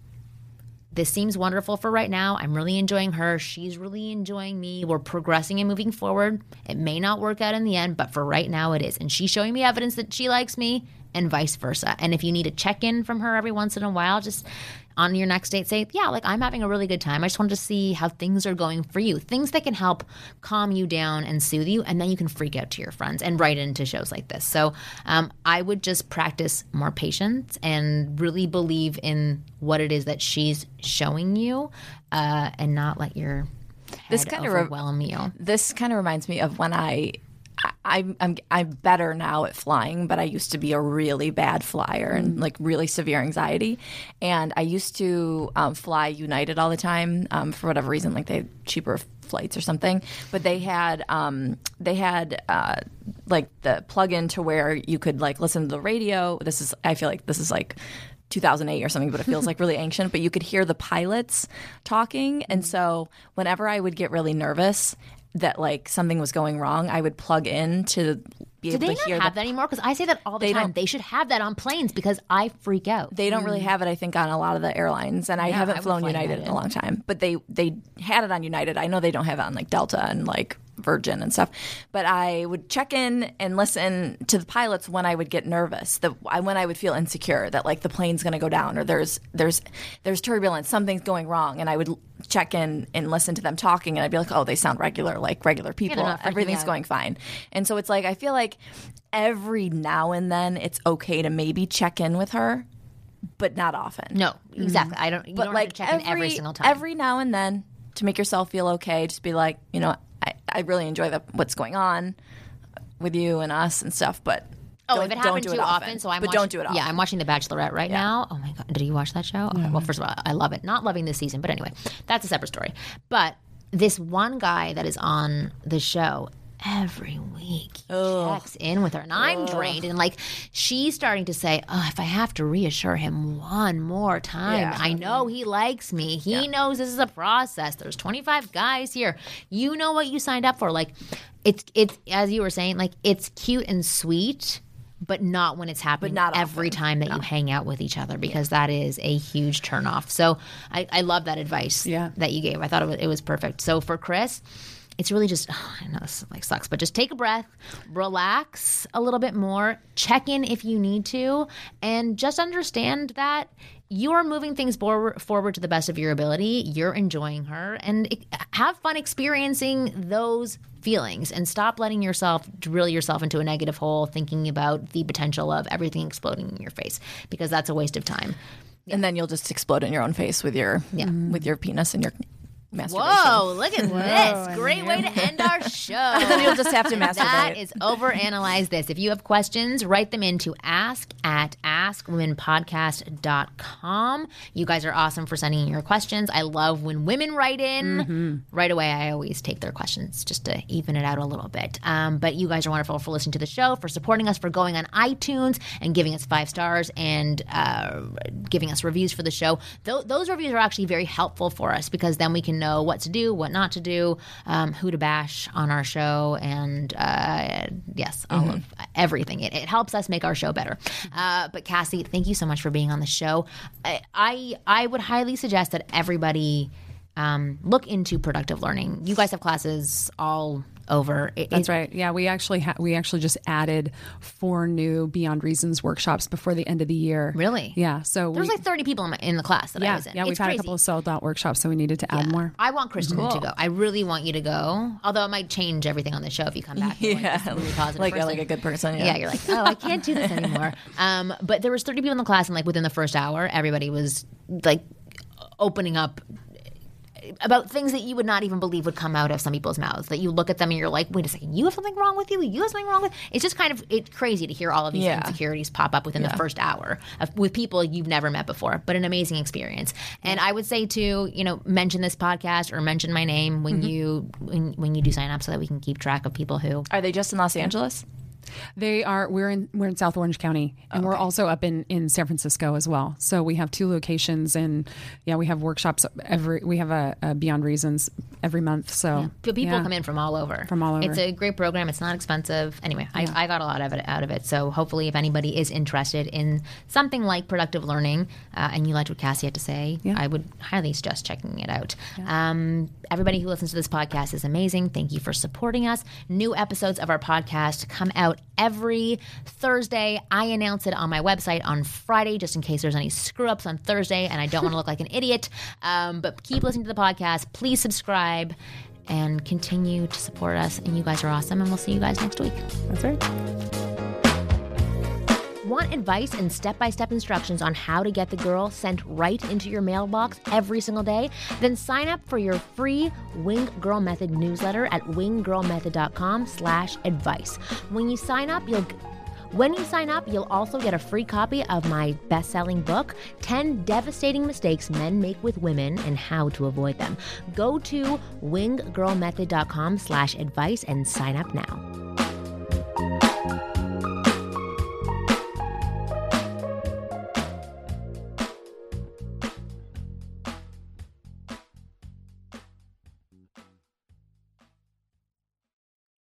[SPEAKER 1] this seems wonderful for right now. I'm really enjoying her. She's really enjoying me. We're progressing and moving forward. It may not work out in the end, but for right now it is. And she's showing me evidence that she likes me and vice versa. And if you need a check in from her every once in a while, just on your next date, say, Yeah, like I'm having a really good time. I just wanted to see how things are going for you. Things that can help calm you down and soothe you. And then you can freak out to your friends and write into shows like this. So um, I would just practice more patience and really believe in what it is that she's showing you uh, and not let your
[SPEAKER 2] This kinda re-
[SPEAKER 1] overwhelm you.
[SPEAKER 2] This kind of reminds me of when I. I, I'm I'm better now at flying, but I used to be a really bad flyer and like really severe anxiety. And I used to um, fly United all the time um, for whatever reason, like they had cheaper flights or something. But they had um, they had uh, like the plug-in to where you could like listen to the radio. This is I feel like this is like 2008 or something, but it feels like really ancient. But you could hear the pilots talking, and so whenever I would get really nervous that like something was going wrong, I would plug in to be
[SPEAKER 1] Do
[SPEAKER 2] able
[SPEAKER 1] they
[SPEAKER 2] to
[SPEAKER 1] not
[SPEAKER 2] hear
[SPEAKER 1] have
[SPEAKER 2] the
[SPEAKER 1] that anymore? Because I say that all the
[SPEAKER 2] They
[SPEAKER 1] time. They should have that on planes because I freak out.
[SPEAKER 2] They don't really have it, I think, on a lot of the airlines, and I
[SPEAKER 1] Mm. Yeah,
[SPEAKER 2] haven't
[SPEAKER 1] I
[SPEAKER 2] flown
[SPEAKER 1] fly
[SPEAKER 2] United, in a long time. But they they had it on United. I know they don't have it on like Delta and like Virgin and stuff. But I would check in and listen to the pilots when I would get nervous. The I, when I would feel insecure that like the plane's going to go down or there's there's there's turbulence, something's going wrong, and I would check in and listen to them talking, and I'd be like, oh, they sound regular, like regular people. Everything's
[SPEAKER 1] out.
[SPEAKER 2] going fine. And so it's like I feel like every now and then it's okay to maybe check in with her but not often.
[SPEAKER 1] no, mm-hmm. exactly. I don't. You
[SPEAKER 2] but
[SPEAKER 1] don't
[SPEAKER 2] like
[SPEAKER 1] check in every single time.
[SPEAKER 2] Every now and then to make yourself feel okay, just be like, you know, I, really enjoy the, what's going on with you and us and stuff, but
[SPEAKER 1] Oh,
[SPEAKER 2] don't,
[SPEAKER 1] if it
[SPEAKER 2] don't
[SPEAKER 1] happens
[SPEAKER 2] do
[SPEAKER 1] too
[SPEAKER 2] it
[SPEAKER 1] often, so I'm
[SPEAKER 2] but
[SPEAKER 1] watching,
[SPEAKER 2] don't do it often.
[SPEAKER 1] Yeah, I'm watching The Bachelorette right now. Oh my god, did you watch that show? Okay, well, first of all, I love it. Not loving this season, but anyway, that's a separate story. But this one guy that is on the show every week he checks in with her, and I'm drained, and like she's starting to say, "Oh, if I have to reassure him one more time,
[SPEAKER 2] Yeah.
[SPEAKER 1] I know he likes me. He knows this is a process. There's 25 guys here. You know what you signed up for. Like, it's it's as you were saying, like it's cute and sweet." But not when it's happening
[SPEAKER 2] not
[SPEAKER 1] every
[SPEAKER 2] often.
[SPEAKER 1] time that you hang out with each other because that is a huge turnoff. So I, I love that advice
[SPEAKER 3] Yeah.
[SPEAKER 1] that you gave. I thought it was, it was perfect. So for Chris, it's really just I know this like sucks, but just take a breath, relax a little bit more, check in if you need to, and just understand that you're moving things forward, forward to the best of your ability. You're enjoying her, and it, have fun experiencing those feelings, and stop letting yourself drill yourself into a negative hole, thinking about the potential of everything exploding in your face, because that's a waste of time.
[SPEAKER 2] and then you'll just explode in your own face with your with your penis and your.
[SPEAKER 1] Whoa, look at this. Great way to end our show.
[SPEAKER 2] Then you'll just have to masturbate.
[SPEAKER 1] That is overanalyze this. If you have questions, write them into ask at askwomenpodcast.com. You guys are awesome for sending in your questions. I love when women write in. Right away, I always take their questions just to even it out a little bit. Um, but you guys are wonderful for listening to the show, for supporting us, for going on iTunes and giving us five stars and uh, giving us reviews for the show. Th- those reviews are actually very helpful for us because then we can know what to do, what not to do, um, who to bash on our show, and uh, yes, all of everything. It, it helps us make our show better. Uh, but Cassie, thank you so much for being on the show. I I, I would highly suggest that everybody. Um, look into productive learning. You guys have classes all over. It-
[SPEAKER 3] That's
[SPEAKER 1] it-
[SPEAKER 3] right. Yeah, we actually ha- we actually just added four new Beyond Reasons workshops before the end of the year.
[SPEAKER 1] Really?
[SPEAKER 3] Yeah. So
[SPEAKER 1] There was
[SPEAKER 3] we,
[SPEAKER 1] like 30 people in, my, in the class that I was in.
[SPEAKER 3] yeah, we've
[SPEAKER 1] It's
[SPEAKER 3] had a couple of sold out workshops, so we needed to add more.
[SPEAKER 1] I want Kristen to go. I really want you to go. Although it might change everything on the show if you come back. Yeah, like, a really positive
[SPEAKER 2] like
[SPEAKER 1] person.
[SPEAKER 2] like a good person. Yeah.
[SPEAKER 1] yeah, you're like, oh, I can't do this anymore. um, but there was 30 people in the class, and like within the first hour, everybody was like opening up about things that you would not even believe would come out of some people's mouths. That you look at them and you're like, wait a second, you have something wrong with you. You have something wrong with. It's just kind of it's crazy to hear all of these
[SPEAKER 2] Yeah.
[SPEAKER 1] insecurities pop up within the first hour of, with people you've never met before. But an amazing experience. And I would say to you know mention this podcast or mention my name when mm-hmm. you when, when you do sign up so that we can keep track of people who
[SPEAKER 2] Are they just in Los Angeles?
[SPEAKER 3] They are. We're in. We're in South Orange County, and we're also up in in San Francisco as well. So we have two locations, and yeah, we have workshops every. We have a, a Beyond Reasons every month. So
[SPEAKER 1] But people
[SPEAKER 3] yeah.
[SPEAKER 1] come in from all over.
[SPEAKER 3] From all over.
[SPEAKER 1] It's a great program. It's not expensive. Anyway, I, I got a lot of it out of it. So hopefully, if anybody is interested in something like productive learning, uh, and you liked what Cassie had to say, I would highly suggest checking it out. Um, everybody who listens to this podcast is amazing. Thank you for supporting us. New episodes of our podcast come out every Thursday. I announce it on my website on Friday, just in case there's any screw ups on Thursday, and I don't want to look like an idiot. Um, but keep listening to the podcast. Please subscribe and continue to support us. And you guys are awesome. And we'll see you guys next week.
[SPEAKER 3] That's right.
[SPEAKER 1] Want advice and step by step instructions on how to get the girl sent right into your mailbox every single day? Then sign up for your free Wing Girl Method newsletter at winggirlmethod.com slash advice. When you sign up, you'll when you sign up, you'll also get a free copy of my best-selling book, 10 Devastating Mistakes Men Make with Women and How to Avoid Them. Go to winggirlmethod.com slash advice and sign up now.